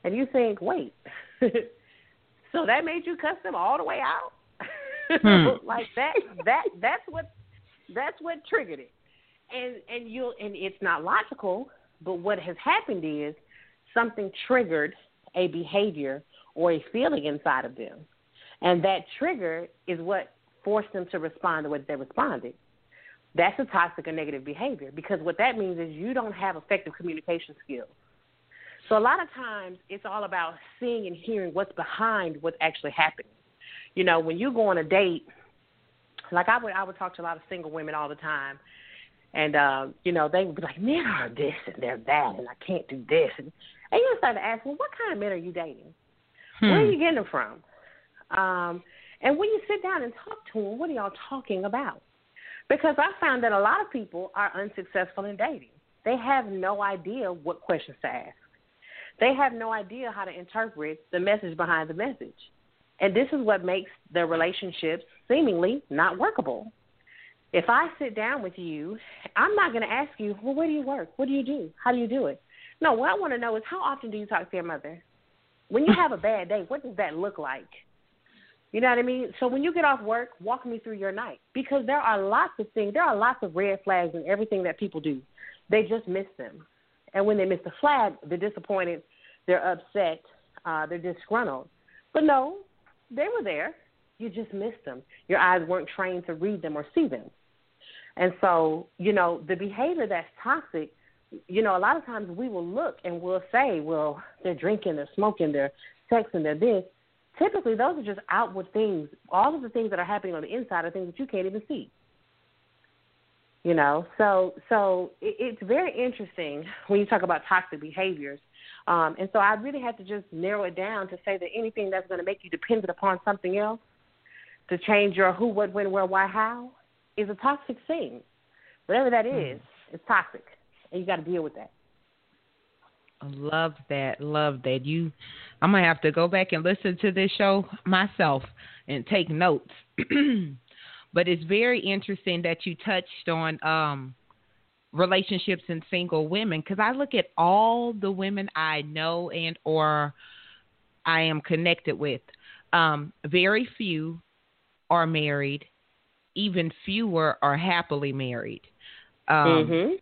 [SPEAKER 4] And you think, wait, so that made you cuss them all the way out? Hmm. like that that that's what that's what triggered it. And and you and it's not logical, but what has happened is something triggered a behavior or a feeling inside of them. And that trigger is what forced them to respond the way they responded. That's a toxic or negative behavior because what that means is you don't have effective communication skills. So a lot of times it's all about seeing and hearing what's behind what's actually happening. You know, when you go on a date, like I would I would talk to a lot of single women all the time and uh, you know, they would be like, Men are this and they're that and I can't do this and and you start to ask, Well, what kind of men are you dating? Hmm. Where are you getting them from? Um, and when you sit down and talk to them, what are y'all talking about? Because I found that a lot of people are unsuccessful in dating. They have no idea what questions to ask. They have no idea how to interpret the message behind the message. And this is what makes their relationships seemingly not workable. If I sit down with you, I'm not going to ask you, well, where do you work? What do you do? How do you do it? No, what I want to know is how often do you talk to your mother? When you have a bad day, what does that look like? You know what I mean? So when you get off work, walk me through your night because there are lots of things. There are lots of red flags in everything that people do. They just miss them, and when they miss the flag, they're disappointed, they're upset, uh, they're disgruntled. But no, they were there. You just missed them. Your eyes weren't trained to read them or see them. And so, you know, the behavior that's toxic, you know, a lot of times we will look and we'll say, well, they're drinking, they're smoking, they're sexing, they're this typically those are just outward things. All of the things that are happening on the inside are things that you can't even see. You know, so so it, it's very interesting when you talk about toxic behaviors. Um, and so I really had to just narrow it down to say that anything that's going to make you dependent upon something else to change your who, what, when, where, why, how is a toxic thing. Whatever that is, mm. it's toxic, and you got to deal with that.
[SPEAKER 3] I love that. Love that. You I'm gonna have to go back and listen to this show myself and take notes. but it's very interesting that you touched on um, relationships and single women because I look at all the women I know and or I am connected with. Um, very few are married. Even fewer are happily married. Um, mm-hmm.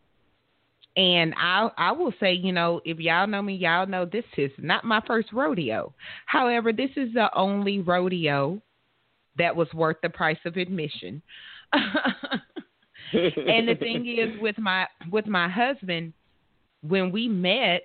[SPEAKER 3] And I I will say, you know, if y'all know me, y'all know this is not my first rodeo. However, this is the only rodeo that was worth the price of admission. and the thing is with my with my husband, when we met,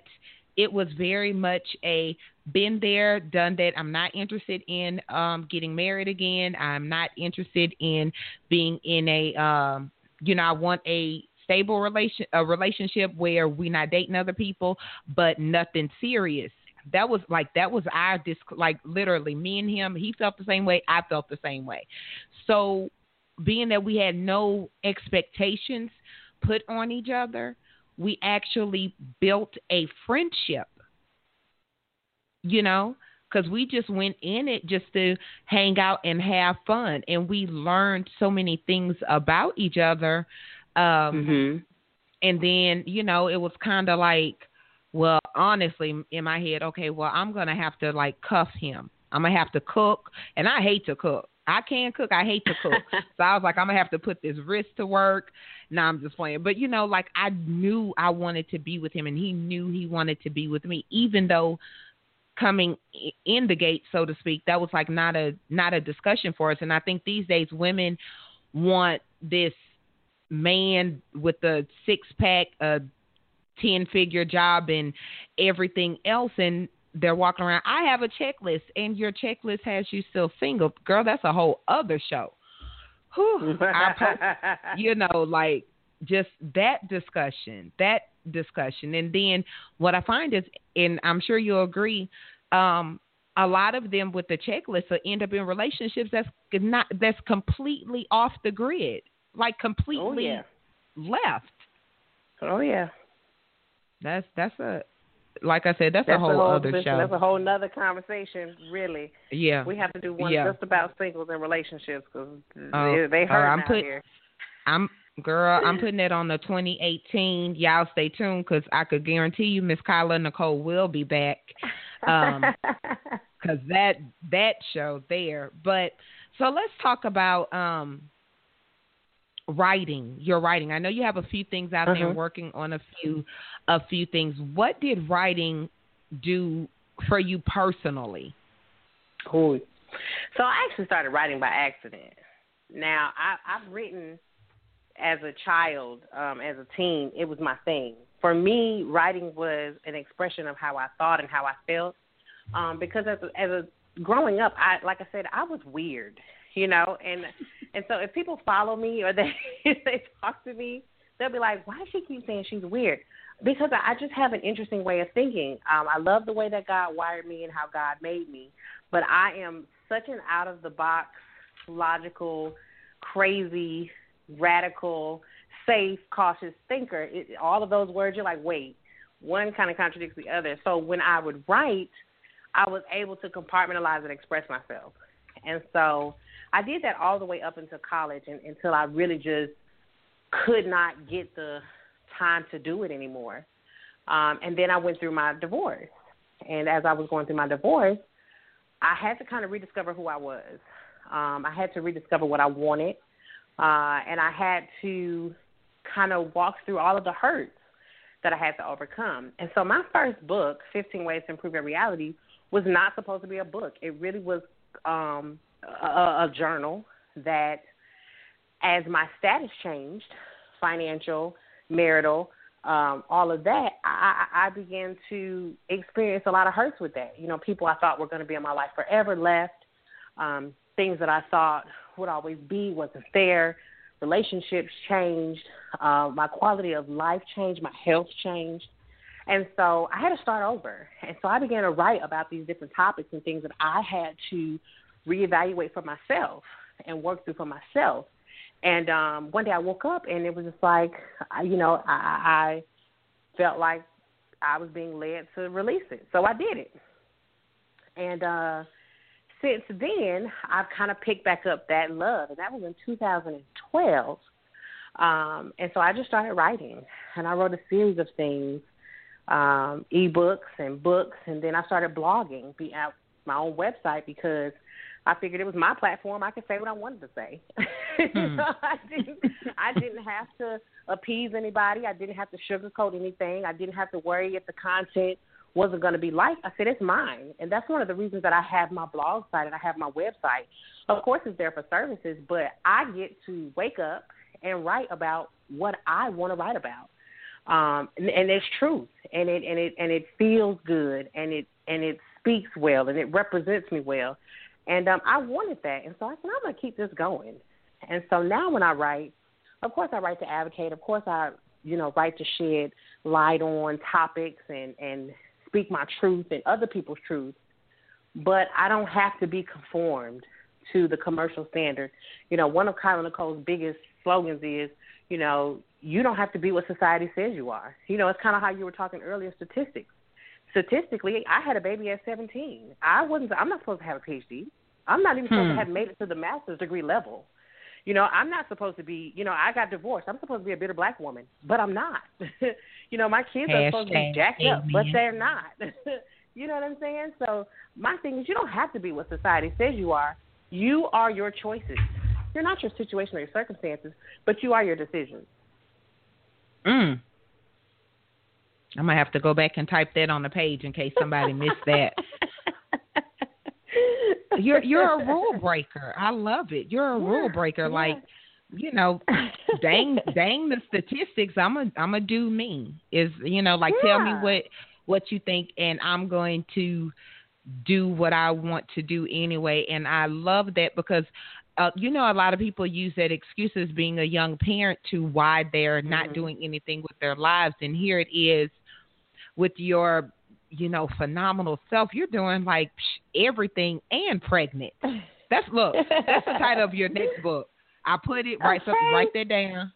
[SPEAKER 3] it was very much a been there, done that. I'm not interested in um getting married again. I'm not interested in being in a um you know, I want a stable relation a relationship where we're not dating other people, but nothing serious. That was like that was our disc like literally me and him. He felt the same way. I felt the same way. So being that we had no expectations put on each other, we actually built a friendship. You know, because we just went in it just to hang out and have fun and we learned so many things about each other um, mm-hmm. And then, you know, it was kind of like, well, honestly, in my head, okay, well, I'm going to have to like cuff him. I'm going to have to cook. And I hate to cook. I can't cook. I hate to cook. so I was like, I'm going to have to put this wrist to work. Now I'm just playing. But, you know, like I knew I wanted to be with him and he knew he wanted to be with me, even though coming in the gate so to speak that was like not a not a discussion for us and i think these days women want this man with a six pack, a ten figure job, and everything else, and they're walking around. I have a checklist, and your checklist has you still single, girl. That's a whole other show. Whew, I, you know, like just that discussion, that discussion, and then what I find is, and I'm sure you'll agree, um, a lot of them with the checklist will end up in relationships that's not that's completely off the grid, like completely
[SPEAKER 4] oh, yeah.
[SPEAKER 3] left.
[SPEAKER 4] Oh yeah.
[SPEAKER 3] That's that's a like I said, that's,
[SPEAKER 4] that's
[SPEAKER 3] a whole,
[SPEAKER 4] a whole
[SPEAKER 3] other show.
[SPEAKER 4] That's a whole nother conversation, really.
[SPEAKER 3] Yeah.
[SPEAKER 4] We have to do one
[SPEAKER 3] yeah.
[SPEAKER 4] just about singles and relationships because
[SPEAKER 3] oh,
[SPEAKER 4] they, they hurt
[SPEAKER 3] I'm
[SPEAKER 4] out
[SPEAKER 3] put,
[SPEAKER 4] here.
[SPEAKER 3] I'm girl. I'm putting it on the 2018. Y'all stay tuned because I could guarantee you, Miss Kyla Nicole will be back. Um, because that that show there. But so let's talk about um writing your writing i know you have a few things out there
[SPEAKER 4] Mhm.
[SPEAKER 3] working on a few a few things what did writing do for you personally
[SPEAKER 4] Cool. So I actually started writing by accident. Now I, I've written as a child, um, as a teen. It was my thing. For me, writing was an expression of how I thought and how I felt. Um, because as a, as a growing up, I like I said, I was weird, you know, and and so if people follow me or they they talk to me, they'll be like, "Why does she keep saying she's weird?" Because I just have an interesting way of thinking. Um, I love the way that God wired me and how God made me, but I am such an out of the box, logical, crazy, radical, safe, cautious thinker. It, all of those words, you're like, wait, one kind of contradicts the other. So when I would write, I was able to compartmentalize and express myself. And so I did that all the way up until college and, until I really just could not get the time to do it anymore. Um, and then I went through my divorce. And as I was going through my divorce, I had to kind of rediscover who I was. Um, I had to rediscover what I wanted. Uh, and I had to kind of walk through all of the hurts that I had to overcome. And so my first book, 15 Ways to Improve Your Reality, was not supposed to be a book. It really was um, a, a journal that, as my status changed, financial, marital, um, all of that, I, I began to experience a lot of hurts with that. You know, people I thought were going to be in my life forever left. Um, things that I thought would always be wasn't there. Relationships changed. Uh, my quality of life changed. My health changed. And so I had to start over. And so I began to write about these different topics and things that I had to reevaluate for myself and work through for myself. And um, one day I woke up and it was just like, you know, I, I felt like I was being led to release it. So I did it. And uh, since then, I've kind of picked back up that love. And that was in 2012. Um, and so I just started writing. And I wrote a series of things um, ebooks and books, and then I started blogging, be out my own website because I figured it was my platform. I could say what I wanted to say.
[SPEAKER 3] Hmm.
[SPEAKER 4] I didn't. I didn't have to appease anybody. I didn't have to sugarcoat anything. I didn't have to worry if the content wasn't going to be liked. I said it's mine, and that's one of the reasons that I have my blog site and I have my website. Of course, it's there for services, but I get to wake up and write about what I want to write about um, and, and it's truth, and it and it and it feels good, and it and it speaks well, and it represents me well, and um, I wanted that, and so I said I'm going to keep this going, and so now when I write, of course I write to advocate, of course I you know write to shed light on topics and and speak my truth and other people's truth, but I don't have to be conformed to the commercial standard. You know, one of Kyla Nicole's biggest slogans is, you know, you don't have to be what society says you are. You know, it's kind of how you were talking earlier statistics. Statistically, I had a baby at 17. I wasn't I'm not supposed to have a PhD. I'm not even supposed
[SPEAKER 3] Hmm.
[SPEAKER 4] to have made it to the master's degree level. You know, I'm not supposed to be, you know, I got divorced. I'm supposed to be a bitter black woman, but I'm not. you know, my kids are supposed to be
[SPEAKER 3] Hashtag
[SPEAKER 4] jacked up, but they're not. you know what I'm saying? So, my thing is you don't have to be what society says you are. You are your choices. You're not your situation or your circumstances, but you are your decisions.
[SPEAKER 3] Mm. I'm gonna have to go back and type that on the page in case somebody missed that. You're you're a rule breaker. I love it. You're a rule breaker.
[SPEAKER 4] yeah.
[SPEAKER 3] Like, you know, dang dang the statistics. I'm a I'm a do me. Is you know like tell me what what you think, and I'm going to do what I want to do anyway. And I love that because. Uh, you know, a lot of people use that excuse as being a young parent to why they're not
[SPEAKER 4] Mhm.
[SPEAKER 3] doing anything with their lives. And here it is with your you know, phenomenal self. You're doing like everything and pregnant. That's look. That's the title of your next book. I put it right.
[SPEAKER 4] Okay.
[SPEAKER 3] So write that down.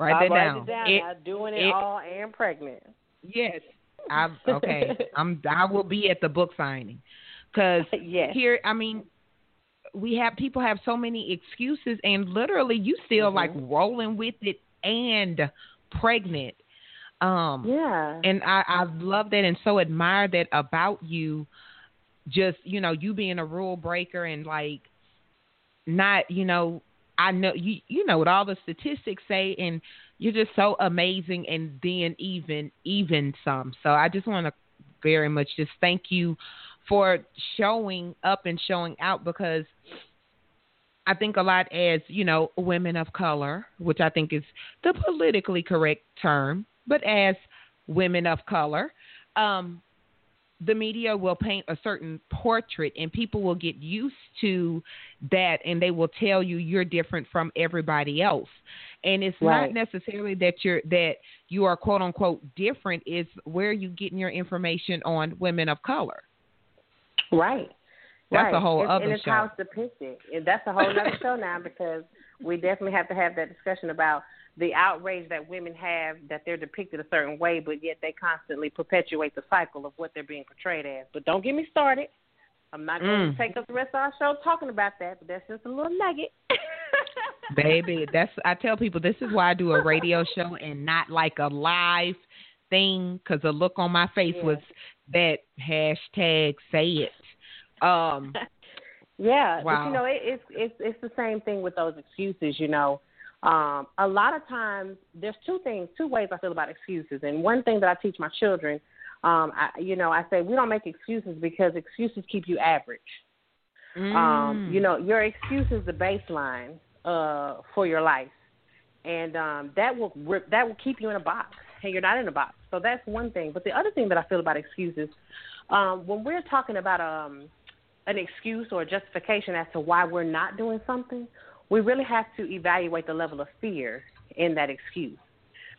[SPEAKER 3] Write
[SPEAKER 4] I'll
[SPEAKER 3] that
[SPEAKER 4] write
[SPEAKER 3] down.
[SPEAKER 4] it down.
[SPEAKER 3] It-
[SPEAKER 4] now, doing it,
[SPEAKER 3] it-
[SPEAKER 4] all and pregnant.
[SPEAKER 3] yes. I okay. I'm. I will be at the book signing because
[SPEAKER 4] yes.
[SPEAKER 3] here. I mean, we have people have so many excuses, and literally, you still like
[SPEAKER 4] Mhm.
[SPEAKER 3] rolling with it and pregnant. Um,
[SPEAKER 4] Yeah.
[SPEAKER 3] and I, I love that and so admire that about you. Just you know, you being a rule breaker and like not, you know, I know you you know what all the statistics say, and you're just so amazing, and then even even some. So I just want to very much just thank you for showing up and showing out because I think a lot as, you know, women of color, which I think is the politically correct term, but as women of color, um, the media will paint a certain portrait and people will get used to that and they will tell you you're different from everybody else. And it's
[SPEAKER 4] Right.
[SPEAKER 3] not necessarily that you're that you are quote unquote different, is where you getting your information on women of color.
[SPEAKER 4] Right.
[SPEAKER 3] That's
[SPEAKER 4] right.
[SPEAKER 3] a whole
[SPEAKER 4] it's,
[SPEAKER 3] other
[SPEAKER 4] and it's
[SPEAKER 3] show.
[SPEAKER 4] how it's depicted. And that's a whole other show now because we definitely have to have that discussion about the outrage that women have that they're depicted a certain way, but yet they constantly perpetuate the cycle of what they're being portrayed as. But don't get me started. I'm not going
[SPEAKER 3] Mm.
[SPEAKER 4] to take up the rest of our show talking about that, but that's just a little nugget.
[SPEAKER 3] Baby, that's I tell people this is why I do a radio show and not like a live thing because the look on my face
[SPEAKER 4] Yeah.
[SPEAKER 3] was that hashtag say it. Um,
[SPEAKER 4] Yeah, but you know, it, it's it's it's the same thing with those excuses. You know, um, a lot of times there's two things, two ways I feel about excuses, and one thing that I teach my children, um, I, you know, I say we don't make excuses because excuses keep you average. Um,
[SPEAKER 3] mm.
[SPEAKER 4] you know, your excuse is the baseline uh, for your life, and um, that will rip, that will keep you in a box, and you're not in a box. So that's one thing. But the other thing that I feel about excuses, um, when we're talking about um, an excuse or a justification as to why we're not doing something, we really have to evaluate the level of fear in that excuse,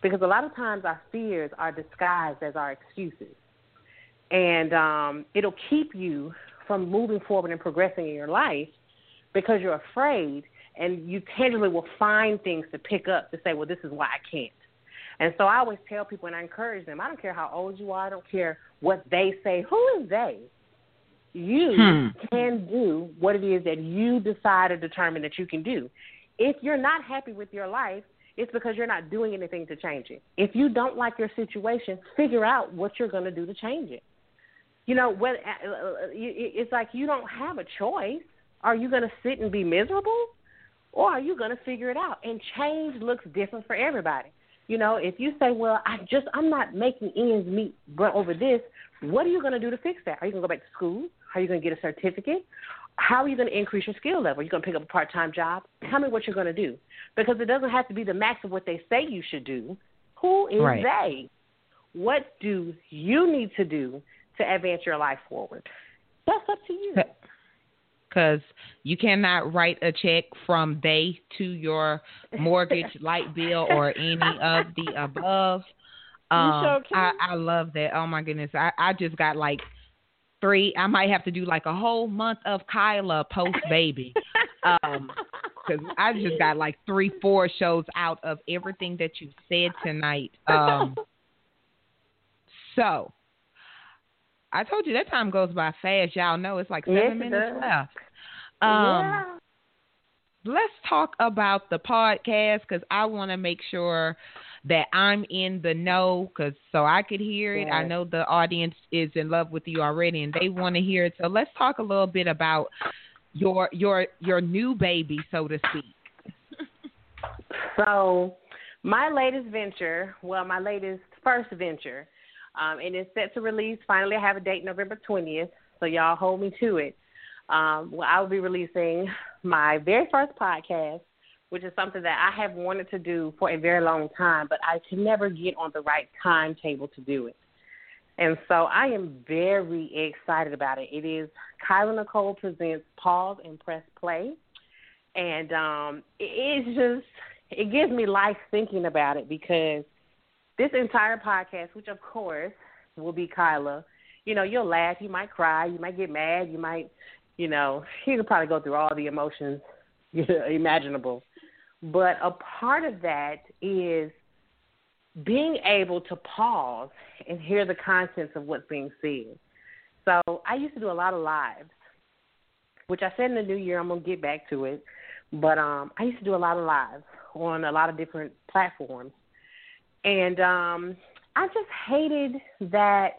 [SPEAKER 4] because a lot of times our fears are disguised as our excuses, and um, it'll keep you from moving forward and progressing in your life because you're afraid and you tangibly will find things to pick up to say, well, this is why I can't. And so I always tell people and I encourage them, I don't care how old you are, I don't care what they say. Who is they? You
[SPEAKER 3] Hmm.
[SPEAKER 4] can do what it is that you decide or determine that you can do. If you're not happy with your life, it's because you're not doing anything to change it. If you don't like your situation, figure out what you're going to do to change it you know, what uh, uh, it's like you don't have a choice. Are you going to sit and be miserable, or are you going to figure it out? And change looks different for everybody. You know, if you say, "Well, I just I'm not making ends meet over this," what are you going to do to fix that? Are you going to go back to school? Are you going to get a certificate? How are you going to increase your skill level? Are you going to pick up a part time job? Tell me what you're going to do, because it doesn't have to be the max of what they say you should do. Who is
[SPEAKER 3] Right.
[SPEAKER 4] they? What do you need to do to advance your life forward? That's up to you.
[SPEAKER 3] because you cannot write a check from they to your mortgage, light bill, or any of the above. Um,
[SPEAKER 4] sure.
[SPEAKER 3] I, I love that. Oh my goodness, I, I just got like three. I might have to do like a whole month of Kyla post baby. Um, because I just got like three, four shows out of everything that you said tonight. Um, so I told you that time goes by fast. Y'all know it's like seven
[SPEAKER 4] Yes,
[SPEAKER 3] minutes
[SPEAKER 4] does.
[SPEAKER 3] left. Um,
[SPEAKER 4] yeah.
[SPEAKER 3] let's talk about the podcast because I want to make sure that I'm in the know because so I could hear it. I know the audience is in love with you already and they want to hear it. So let's talk a little bit about your your your new baby, so to speak.
[SPEAKER 4] So, my latest venture, well, my latest first venture, um, and it's set to release. Finally, I have a date November 20th, so y'all hold me to it. Um, well, I will be releasing my very first podcast, which is something that I have wanted to do for a very long time, but I can never get on the right timetable to do it. And so I am very excited about it. It is Kyla Nicole presents Pause and Press Play. And um, it- it's just, it gives me life thinking about it because this entire podcast, which of course will be Kyla, you know, you'll laugh, you might cry, you might get mad, you might, you know, you could probably go through all the emotions imaginable. But a part of that is being able to pause and hear the contents of what's being said. So I used to do a lot of lives, which I said in the new year I'm gonna get back to it. But um I used to do a lot of lives on a lot of different platforms. And um I just hated that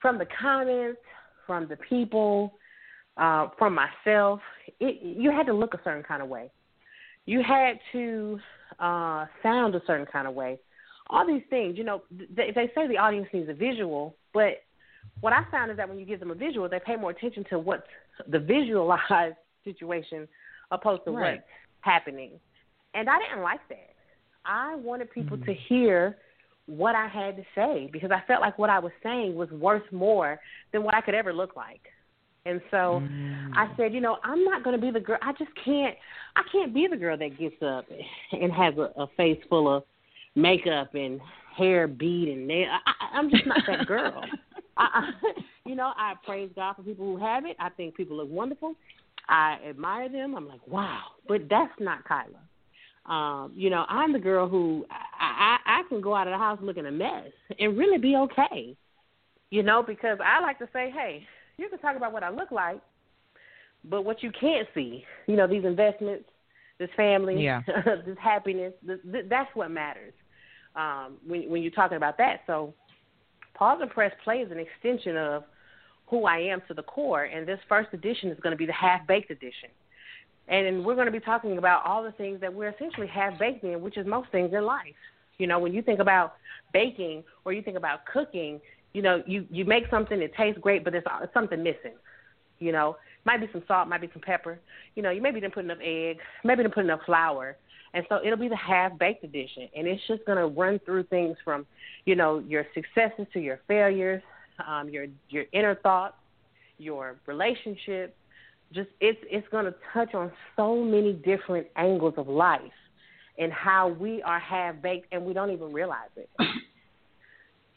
[SPEAKER 4] from the comments, from the people, uh, from myself, it, you had to look a certain kind of way. You had to uh, sound a certain kind of way. All these things, you know, they, they say the audience needs a visual, but what I found is that when you give them a visual, they pay more attention to what's the visualized situation opposed to right. what's happening. And I didn't like that. I wanted people mm-hmm. to hear what I had to say because I felt like what I was saying was worth more than what I could ever look like. And so mm. I said, you know, I'm not going to be the girl. I just can't. I can't be the girl that gets up and has a, a face full of makeup and hair beat and nail. I, I'm just not that girl. I, I, you know, I praise God for people who have it. I think people look wonderful. I admire them. I'm like, wow, but that's not Kyla. Um, you know, I'm the girl who I, I, I can go out of the house looking a mess and really be okay. You know, because I like to say, hey, you can talk about what I look like, but what you can't see, you know, these investments, this family,
[SPEAKER 3] yeah.
[SPEAKER 4] this happiness, this, this, that's what matters um, when when you're talking about that. So, pause and press play is an extension of who I am to the core, and this first edition is going to be the half baked edition. And we're going to be talking about all the things that we're essentially half baked in, which is most things in life. You know, when you think about baking or you think about cooking, you know, you you make something it tastes great, but there's something missing. You know, might be some salt, might be some pepper. You know, you maybe didn't put enough egg, maybe didn't put enough flour, and so it'll be the half baked edition, and it's just gonna run through things from, you know, your successes to your failures, um, your your inner thoughts, your relationships. Just it's it's gonna touch on so many different angles of life and how we are half baked and we don't even realize it.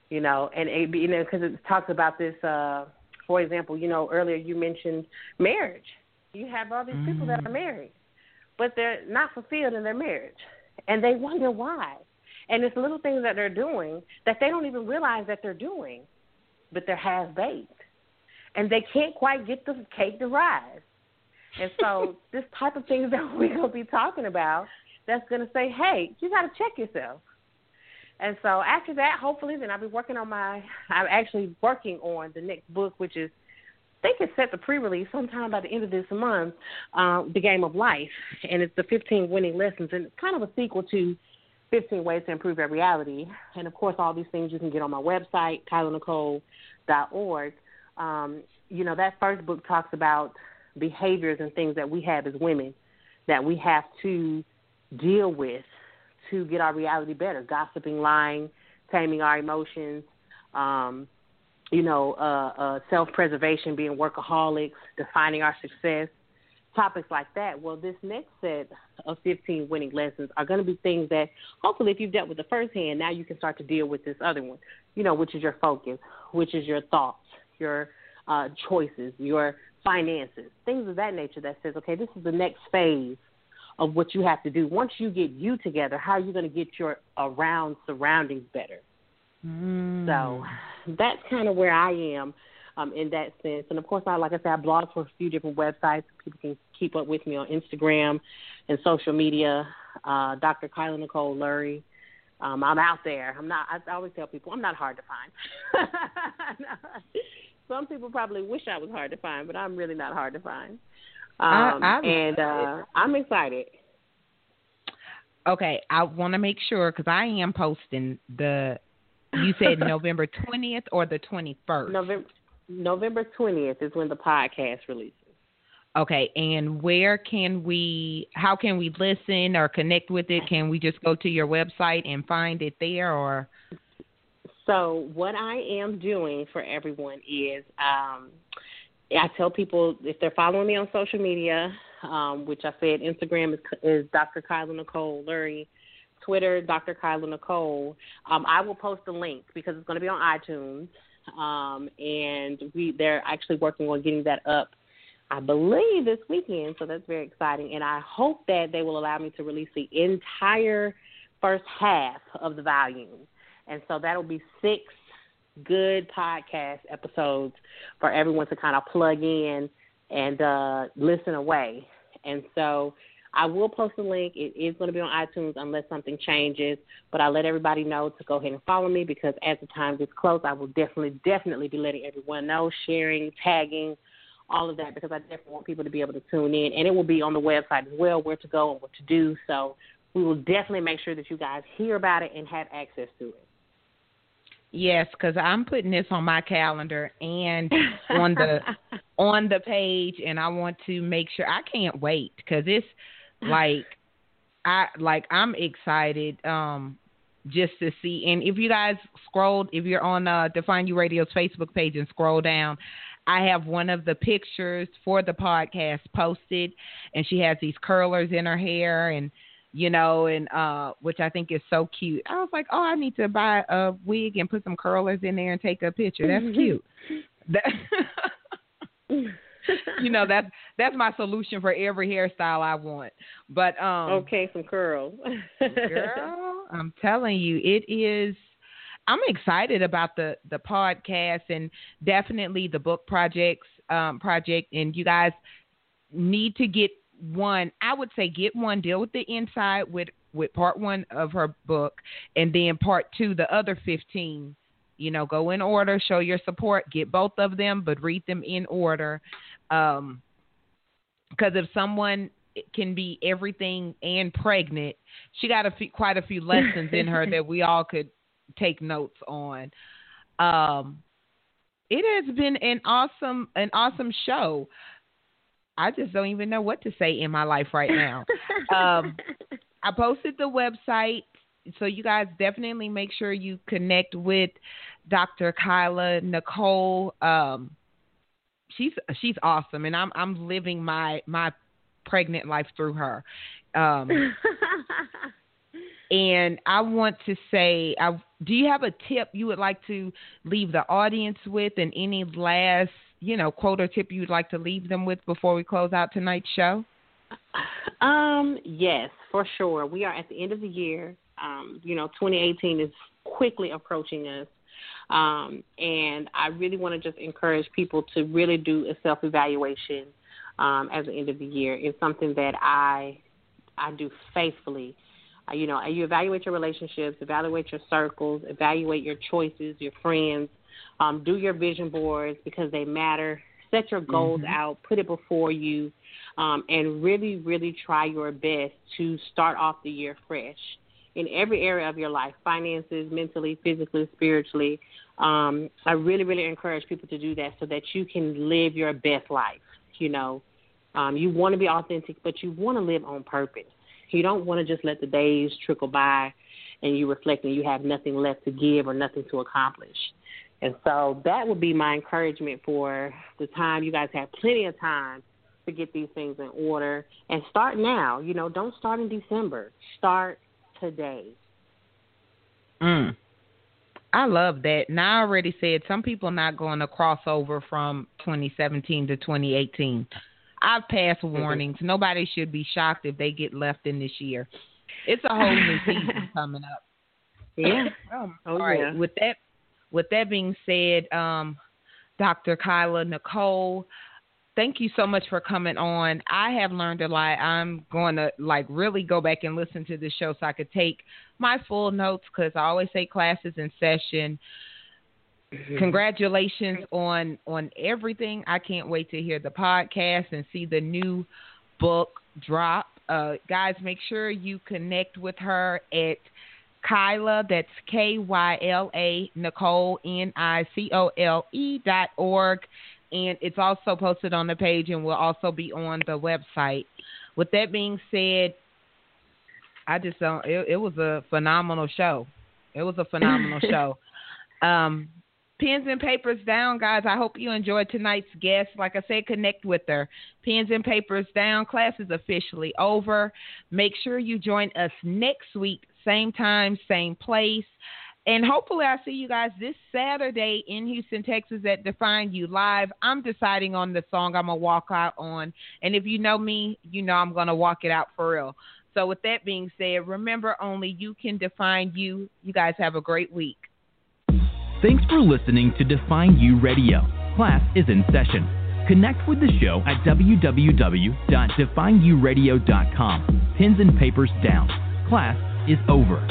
[SPEAKER 4] You know, and it, you know because it talks about this. uh For example, you know, earlier you mentioned marriage. You have all these mm-hmm. people that are mm-hmm. married, but they're not fulfilled in their marriage, and they wonder why. And it's little things that they're doing that they don't even realize that they're doing, but they're half baked, and they can't quite get the cake to rise. And so, this type of things that we're gonna be talking about, that's gonna say, hey, you got to check yourself and so after that, hopefully, then I'll be working on my. I'm actually working on the next book, which is I think it's set to pre-release sometime by the end of this month. Uh, the Game of Life, and it's the 15 winning lessons, and it's kind of a sequel to 15 Ways to Improve Your Reality. And of course, all these things you can get on my website, kylanicole.org. Um, you know, that first book talks about behaviors and things that we have as women that we have to deal with to get our reality better. Gossiping, lying, taming our emotions, um, you know, uh, uh, self preservation, being workaholics, defining our success, topics like that. Well, this next set of 15 winning lessons are going to be things that hopefully, if you've dealt with the first hand, now you can start to deal with this other one, you know, which is your focus, which is your thoughts, your uh, choices, your finances, things of that nature that says, okay, this is the next phase of what you have to do. Once you get you together, how are you going to get your around surroundings better?
[SPEAKER 3] Mm.
[SPEAKER 4] So that's kind of where I am um, in that sense. And of course, I like I said, I blog for a few different websites. So people can keep up with me on Instagram and social media. Uh, Dr. Kyla Nicole Lurry. Um, I'm out there. I'm not. I always tell people I'm not hard to find. Some people probably wish I was hard to find, but I'm really not hard to find. Um, I, and uh, I'm excited.
[SPEAKER 3] Okay, I want to make sure because I am posting the. You said November twentieth or the twenty first.
[SPEAKER 4] November November twentieth is when the podcast releases.
[SPEAKER 3] Okay, and where can we? How can we listen or connect with it? Can we just go to your website and find it there, or?
[SPEAKER 4] So what I am doing for everyone is um, I tell people if they're following me on social media, um, which I said Instagram is, is Dr. Kyla Nicole Lurry, Twitter Dr. Kyla Nicole. Um, I will post the link because it's going to be on iTunes. um, and we they're actually working on getting that up. I believe this weekend, so that's very exciting. And I hope that they will allow me to release the entire first half of the volume. And so that'll be six good podcast episodes for everyone to kind of plug in and uh, listen away. And so I will post a link. It is going to be on iTunes unless something changes, but I let everybody know to go ahead and follow me because as the time gets close, I will definitely, definitely be letting everyone know, sharing, tagging, all of that because I definitely want people to be able to tune in. And it will be on the website as well, where to go and what to do. So we will definitely make sure that you guys hear about it and have access to it.
[SPEAKER 3] Yes, because I'm putting this on my calendar and on the on the page, and I want to make sure. I can't wait because it's like I like I'm excited um just to see. And if you guys scrolled, if you're on uh, Define U Radio's Facebook page and scroll down, I have one of the pictures for the podcast posted, and she has these curlers in her hair and you know, and uh, which I think is so cute. I was like, oh, I need to buy a wig and put some curlers in there and take a picture. That's cute. That you know that's that's my solution for every hairstyle I want. But um
[SPEAKER 4] okay, some curls.
[SPEAKER 3] girl, I'm telling you, it is. I'm excited about the the podcast and definitely the book projects um, project. And you guys need to get one. I would say get one, deal with the inside with with part one of her book, and then part two, the other fifteen you know, go in order, show your support, get both of them, but read them in order. Um, because if someone can be everything and pregnant, she got a few, quite a few lessons in her that we all could take notes on. Um, it has been an awesome, an awesome show. I just don't even know what to say in my life right now. um, I posted the website so you guys definitely make sure you connect with Dr. Kyla Nicole. Um, she's she's awesome, and I'm I'm living my my pregnant life through her. Um, and I want to say, I, do you have a tip you would like to leave the audience with, and any last you know quote or tip you'd like to leave them with before we close out tonight's show?
[SPEAKER 4] Um, yes, for sure. We are at the end of the year. Um, you know, 2018 is quickly approaching us. Um, and I really want to just encourage people to really do a self evaluation um, at the end of the year. It's something that I I do faithfully. Uh, you know, you evaluate your relationships, evaluate your circles, evaluate your choices, your friends. Um, do your vision boards because they matter. Set your goals mm-hmm. out, put it before you, um, and really, really try your best to start off the year fresh in every area of your life finances, mentally, physically, spiritually. Um, I really, really encourage people to do that so that you can live your best life. You know, um, you want to be authentic, but you want to live on purpose. You don't want to just let the days trickle by and you reflect and you have nothing left to give or nothing to accomplish. And so that would be my encouragement for the time. You guys have plenty of time to get these things in order and start now. You know, don't start in December. Start today.
[SPEAKER 3] Mm. I love that. Now I already said some people not going to cross over from 2017 to 2018. I've passed mm-hmm. warnings. Mm-hmm. Nobody should be shocked if they get left in this year. It's a whole new season coming up.
[SPEAKER 4] Yeah.
[SPEAKER 3] oh, oh, all right.
[SPEAKER 4] Yeah.
[SPEAKER 3] With that, with that being said, um, Dr. Kyla Nicole, thank you so much for coming on. I have learned a lot. I'm going to like really go back and listen to the show so I could take my full notes because I always say classes in session. Mm-hmm. Congratulations on on everything. I can't wait to hear the podcast and see the new book drop. Uh, guys, make sure you connect with her at Kyla. That's K Y L A Nicole N I C O L E dot org and it's also posted on the page and will also be on the website. With that being said, I just don't. It, it was a phenomenal show. It was a phenomenal show. Um, pens and papers down, guys. I hope you enjoyed tonight's guest. Like I said, connect with her. Pens and papers down. Class is officially over. Make sure you join us next week, same time, same place. And hopefully, I see you guys this Saturday in Houston, Texas at Define U Live. I'm deciding on the song I'm going to walk out on. And if you know me, you know I'm going to walk it out for real. So, with that being said, remember only you can define you. You guys have a great week.
[SPEAKER 2] Thanks for listening to Define U Radio. Class is in session. Connect with the show at www.defineyouradio.com. Pens and papers down. Class is over.